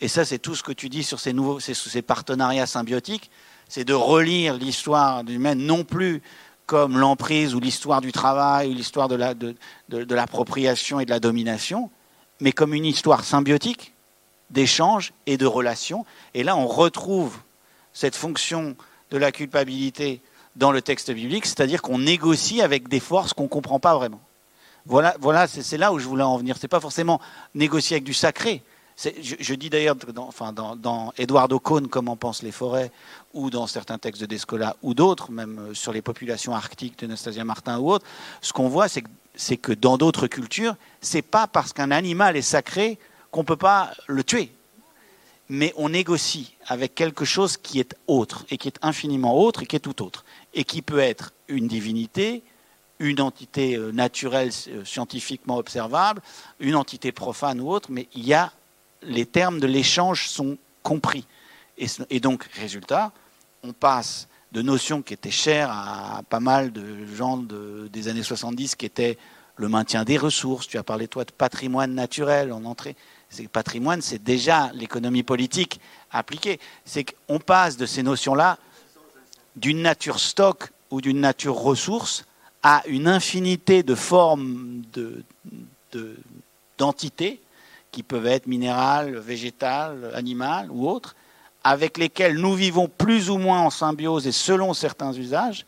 Et ça, c'est tout ce que tu dis sur ces nouveaux, ces, partenariats symbiotiques, c'est de relire l'histoire humaine non plus comme l'emprise ou l'histoire du travail ou l'histoire de l'appropriation et de la domination, mais comme une histoire symbiotique d'échange et de relations. Et là, on retrouve cette fonction de la culpabilité dans le texte biblique, c'est-à-dire qu'on négocie avec des forces qu'on ne comprend pas vraiment. Voilà, voilà c'est là où je voulais en venir. Ce n'est pas forcément négocier avec du sacré. Je, dis d'ailleurs dans, enfin, dans, dans Eduardo Cohn, Comment pensent les forêts, ou dans certains textes de Descola, ou d'autres, même euh, sur les populations arctiques de Nastasia Martin ou autres, ce qu'on voit, c'est que c'est que dans d'autres cultures, c'est pas parce qu'un animal est sacré qu'on ne peut pas le tuer. Mais on négocie avec quelque chose qui est autre, et qui est infiniment autre, et qui est tout autre, et qui peut être une divinité, une entité euh, naturelle euh, scientifiquement observable, une entité profane ou autre, mais il y a les termes de l'échange sont compris. Et, donc, résultat, on passe de notions qui étaient chères à pas mal de gens des années 70, qui étaient le maintien des ressources. Tu as parlé, toi, de patrimoine naturel en entrée. C'est patrimoine, c'est déjà l'économie politique appliquée. C'est qu'on passe de ces notions-là d'une nature stock ou d'une nature ressource à une infinité de formes d'entités qui peuvent être minérales, végétales, animales ou autres, avec lesquelles nous vivons plus ou moins en symbiose et selon certains usages,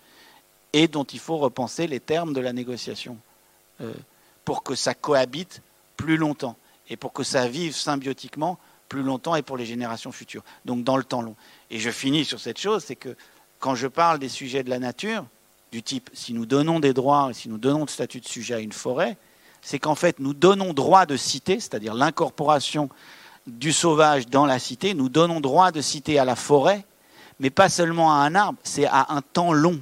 et dont il faut repenser les termes de la négociation euh, pour que ça cohabite plus longtemps et pour que ça vive symbiotiquement plus longtemps et pour les générations futures, donc dans le temps long. Et je finis sur cette chose, c'est que quand je parle des sujets de la nature, du type si nous donnons des droits, si nous donnons de statut de sujet à une forêt, c'est qu'en fait nous donnons droit de cité, c'est-à-dire l'incorporation du sauvage dans la cité, nous donnons droit de cité à la forêt, mais pas seulement à un arbre, c'est à un temps long.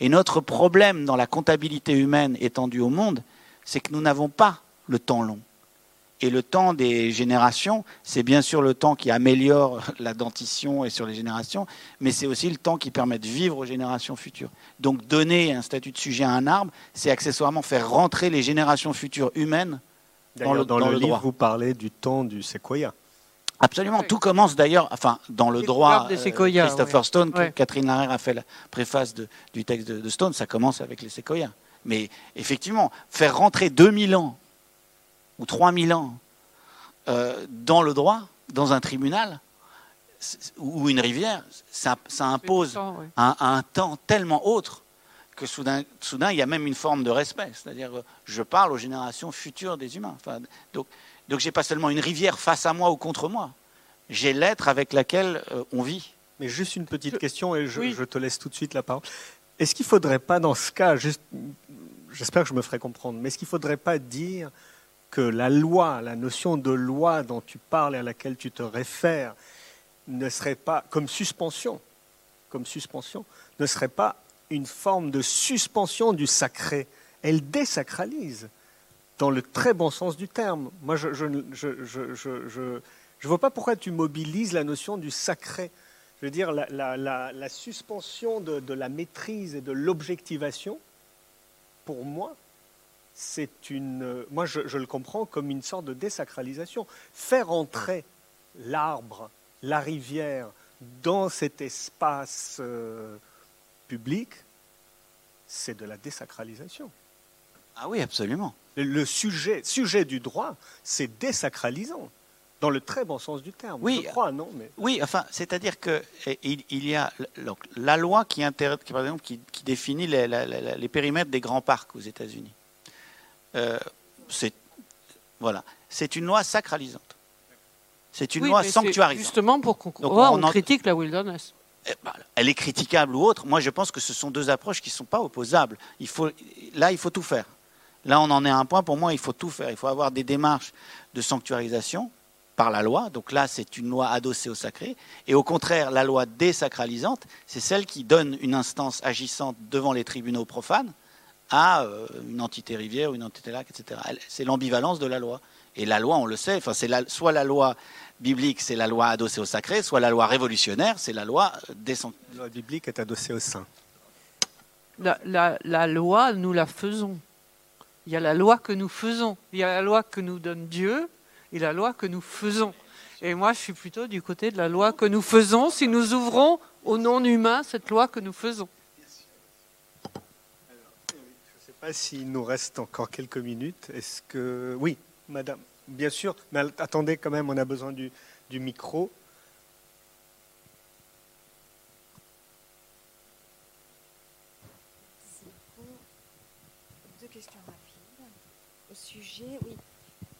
Et notre problème dans la comptabilité humaine étendue au monde, c'est que nous n'avons pas le temps long. Et le temps des générations, c'est bien sûr le temps qui améliore la dentition et sur les générations, mais c'est aussi le temps qui permet de vivre aux générations futures. Donc donner un statut de sujet à un arbre, c'est accessoirement faire rentrer les générations futures humaines dans le, dans le, livre, droit. vous parlez du temps du séquoia. Absolument, Oui. tout commence d'ailleurs, enfin, dans le droit, des séquoias, Christopher ouais. Stone, que Ouais. Catherine Larère a fait la préface de- du texte de, de Stone, ça commence avec les séquoias. Mais effectivement, faire rentrer 2000 ans ou 3000 ans euh, dans le droit, dans un tribunal ou une rivière, ça, ça impose Temps, ouais. un, un temps tellement autre que soudain, soudain, il y a même une forme de respect. C'est-à-dire, je parle aux générations futures des humains. Enfin, donc, donc, j'ai pas seulement une rivière face à moi ou contre moi. J'ai l'être avec laquelle euh, on vit. Mais juste une petite question et je, oui. je te laisse tout de suite la parole. Est-ce qu'il ne faudrait pas, dans ce cas, juste, j'espère que je me ferai comprendre, mais est-ce qu'il ne faudrait pas dire que la loi, la notion de loi dont tu parles et à laquelle tu te réfères, ne serait pas, comme suspension, comme suspension, ne serait pas une forme de suspension du sacré Elle désacralise, dans le très bon sens du terme. Moi, je ne je, je, je, je, vois pas pourquoi tu mobilises la notion du sacré. Je veux dire, la, la- la- suspension de, de la maîtrise et de l'objectivation, pour moi, c'est une. Moi, je, je le comprends comme une sorte de désacralisation. Faire entrer l'arbre, la rivière, dans cet espace public, c'est de la désacralisation. Ah oui, absolument. Le, sujet, sujet du droit, c'est désacralisant, dans le très bon sens du terme. Oui. Je crois, non mais... Oui, enfin, c'est-à-dire que eh, il, y a donc, la loi qui, inter- qui, par exemple, qui, qui définit les, la- la- la- les périmètres des grands parcs aux États-Unis. Euh, c'est voilà, c'est une loi sacralisante. C'est une Oui, loi sanctuarisante. Justement pour qu'on Donc, voit, on on, en- critique la wilderness. Eh ben, elle est critiquable ou autre. Moi, je pense que ce sont deux approches qui ne sont pas opposables. Là, il faut tout faire. Là, on en est à un point, pour moi, il faut tout faire. Il faut avoir des démarches de sanctuarisation par la loi. Donc là, c'est une loi adossée au sacré. Et au contraire, la loi désacralisante, c'est celle qui donne une instance agissante devant les tribunaux profanes à euh, une entité rivière ou une entité lac, etc. C'est l'ambivalence de la loi. Et la loi, on le sait, enfin, c'est soit la loi biblique, c'est la loi adossée au sacré, soit la loi révolutionnaire, c'est la loi décent- La loi biblique est adossée au. La, la- la loi, nous la faisons. Il y a la loi que nous faisons. Il y a la loi que nous donne Dieu et la loi que nous faisons. Et moi, je suis plutôt du côté de la loi que nous faisons si nous ouvrons au non-humain cette loi que nous faisons. Je ne sais pas s'il nous reste encore quelques minutes. Est-ce que... Oui, madame, bien sûr. Mais attendez quand même, on a besoin du, micro. Deux questions rapides. Au sujet, oui.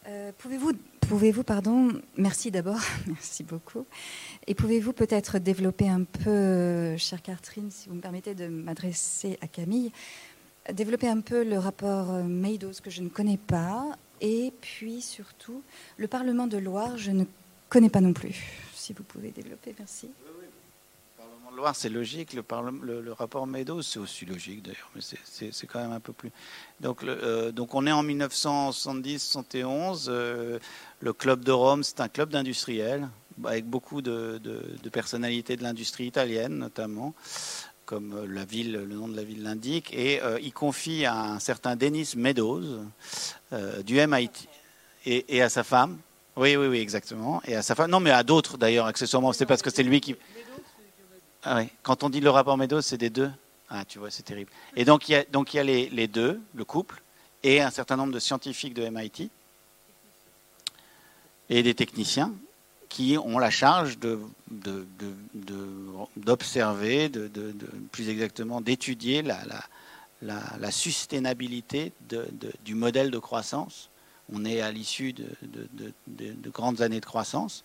Euh, pouvez-vous, pouvez-vous, pardon, merci d'abord, merci beaucoup. Et pouvez-vous peut-être développer un peu, chère Catherine, si vous me permettez de m'adresser à Camille, développer un peu le rapport euh, Meadows que je ne connais pas, et puis surtout le Parlement de Loire, je ne connais pas non plus. Si vous pouvez développer, merci. Le Parlement de Loire, c'est logique. Le, rapport Meadows, c'est aussi logique d'ailleurs, mais c'est- quand même un peu plus. Donc, euh, donc on est en 1970-71. euh, le club de Rome, c'est un club d'industriels avec beaucoup de personnalités de l'industrie italienne, notamment, comme la ville, le nom de la ville l'indique. Et euh, il confie à un certain Dennis Meadows euh, du MIT et, et à sa femme. Oui, oui, oui, exactement. Et à sa femme. Non, mais à d'autres d'ailleurs, accessoirement. C'est parce que c'est lui qui. Ah oui. Quand on dit le rapport Meadows, c'est des deux. Ah, tu vois, c'est terrible. Et donc, il y a, donc, il y a les, les deux, le couple, et un certain nombre de scientifiques de MIT. et des techniciens qui ont la charge d'observer, plus exactement d'étudier la, la, soutenabilité du modèle de croissance. On est à l'issue de, grandes années de croissance.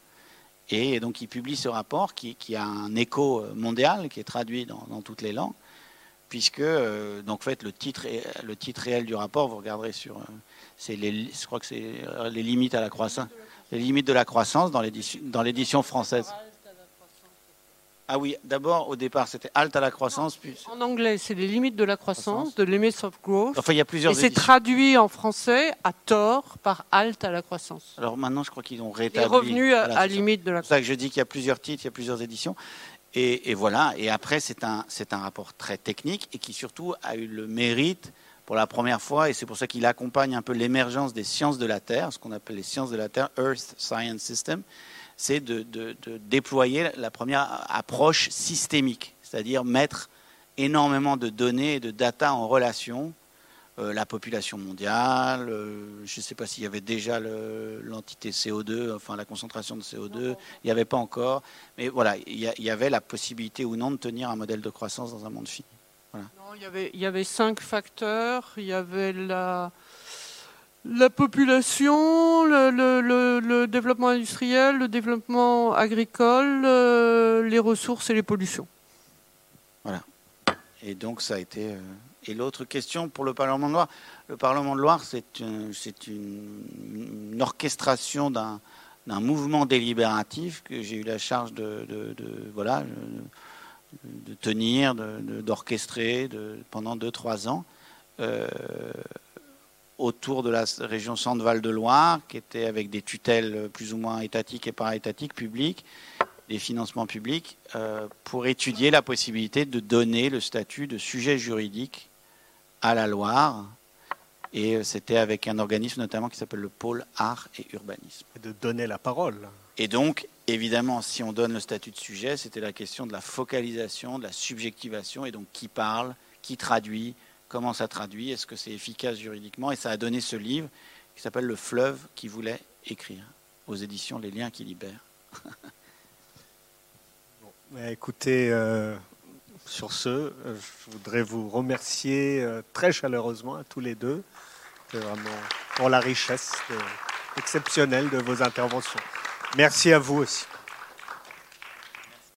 Et donc, il publie ce rapport qui, a un écho mondial, qui est traduit dans, toutes les langues, puisque, euh, donc, en fait, le titre, le titre réel du rapport, vous regarderez sur. Euh, je crois que c'est les limites à la croissance les limites de la croissance dans l'édition française. Ah oui, d'abord, au départ, c'était halte à la croissance. Puis... En anglais, c'est les limites de la croissance, de limits of growth. Enfin, il y a plusieurs Et c'est traduit en français à tort par halte à la croissance. Alors maintenant, je crois qu'ils ont rétabli. Les revenus à, à limite de la croissance. C'est ça que je dis qu'il y a plusieurs titres, il y a plusieurs éditions. Et, et voilà. Et après, c'est un, c'est un rapport très technique et qui surtout a eu le mérite pour la première fois, et c'est pour ça qu'il accompagne un peu l'émergence des sciences de la Terre, ce qu'on appelle les sciences de la Terre, Earth Science System, c'est de, déployer la première approche systémique, c'est-à-dire mettre énormément de données et de data en relation, euh, la population mondiale, euh, je ne sais pas s'il y avait déjà l'entité CO2, enfin la concentration de CO2, il n'y avait pas encore, mais voilà, il y, avait la possibilité ou non de tenir un modèle de croissance dans un monde fini il, y avait, il y avait cinq facteurs. Il y avait la, la population, le, développement industriel, le développement agricole, euh, les ressources et les pollutions. Voilà. Et donc ça a été. Euh, et l'autre question pour le Parlement de Loire, le Parlement de Loire, c'est une, une, orchestration d'un mouvement délibératif que j'ai eu la charge de, de, de voilà de tenir, d'orchestrer pendant 2-3 ans euh, autour de la région Centre-Val de Loire, qui était avec des tutelles plus ou moins étatiques et para-étatiques, publiques, des financements publics, euh, pour étudier la possibilité de donner le statut de sujet juridique à la Loire. Et euh, c'était avec un organisme notamment qui s'appelle le pôle art et urbanisme. Et de donner la parole. Et donc, Évidemment, si on donne le statut de sujet, c'était la question de la focalisation, de la subjectivation, et donc qui parle, qui traduit, comment ça traduit, est-ce que c'est efficace juridiquement, et ça a donné ce livre qui s'appelle Le fleuve qui voulait écrire, aux éditions Les liens qui libèrent. écoutez, euh, sur ce, euh, je voudrais vous remercier euh, très chaleureusement à tous les deux, pour la richesse exceptionnelle de vos interventions. Merci à vous aussi.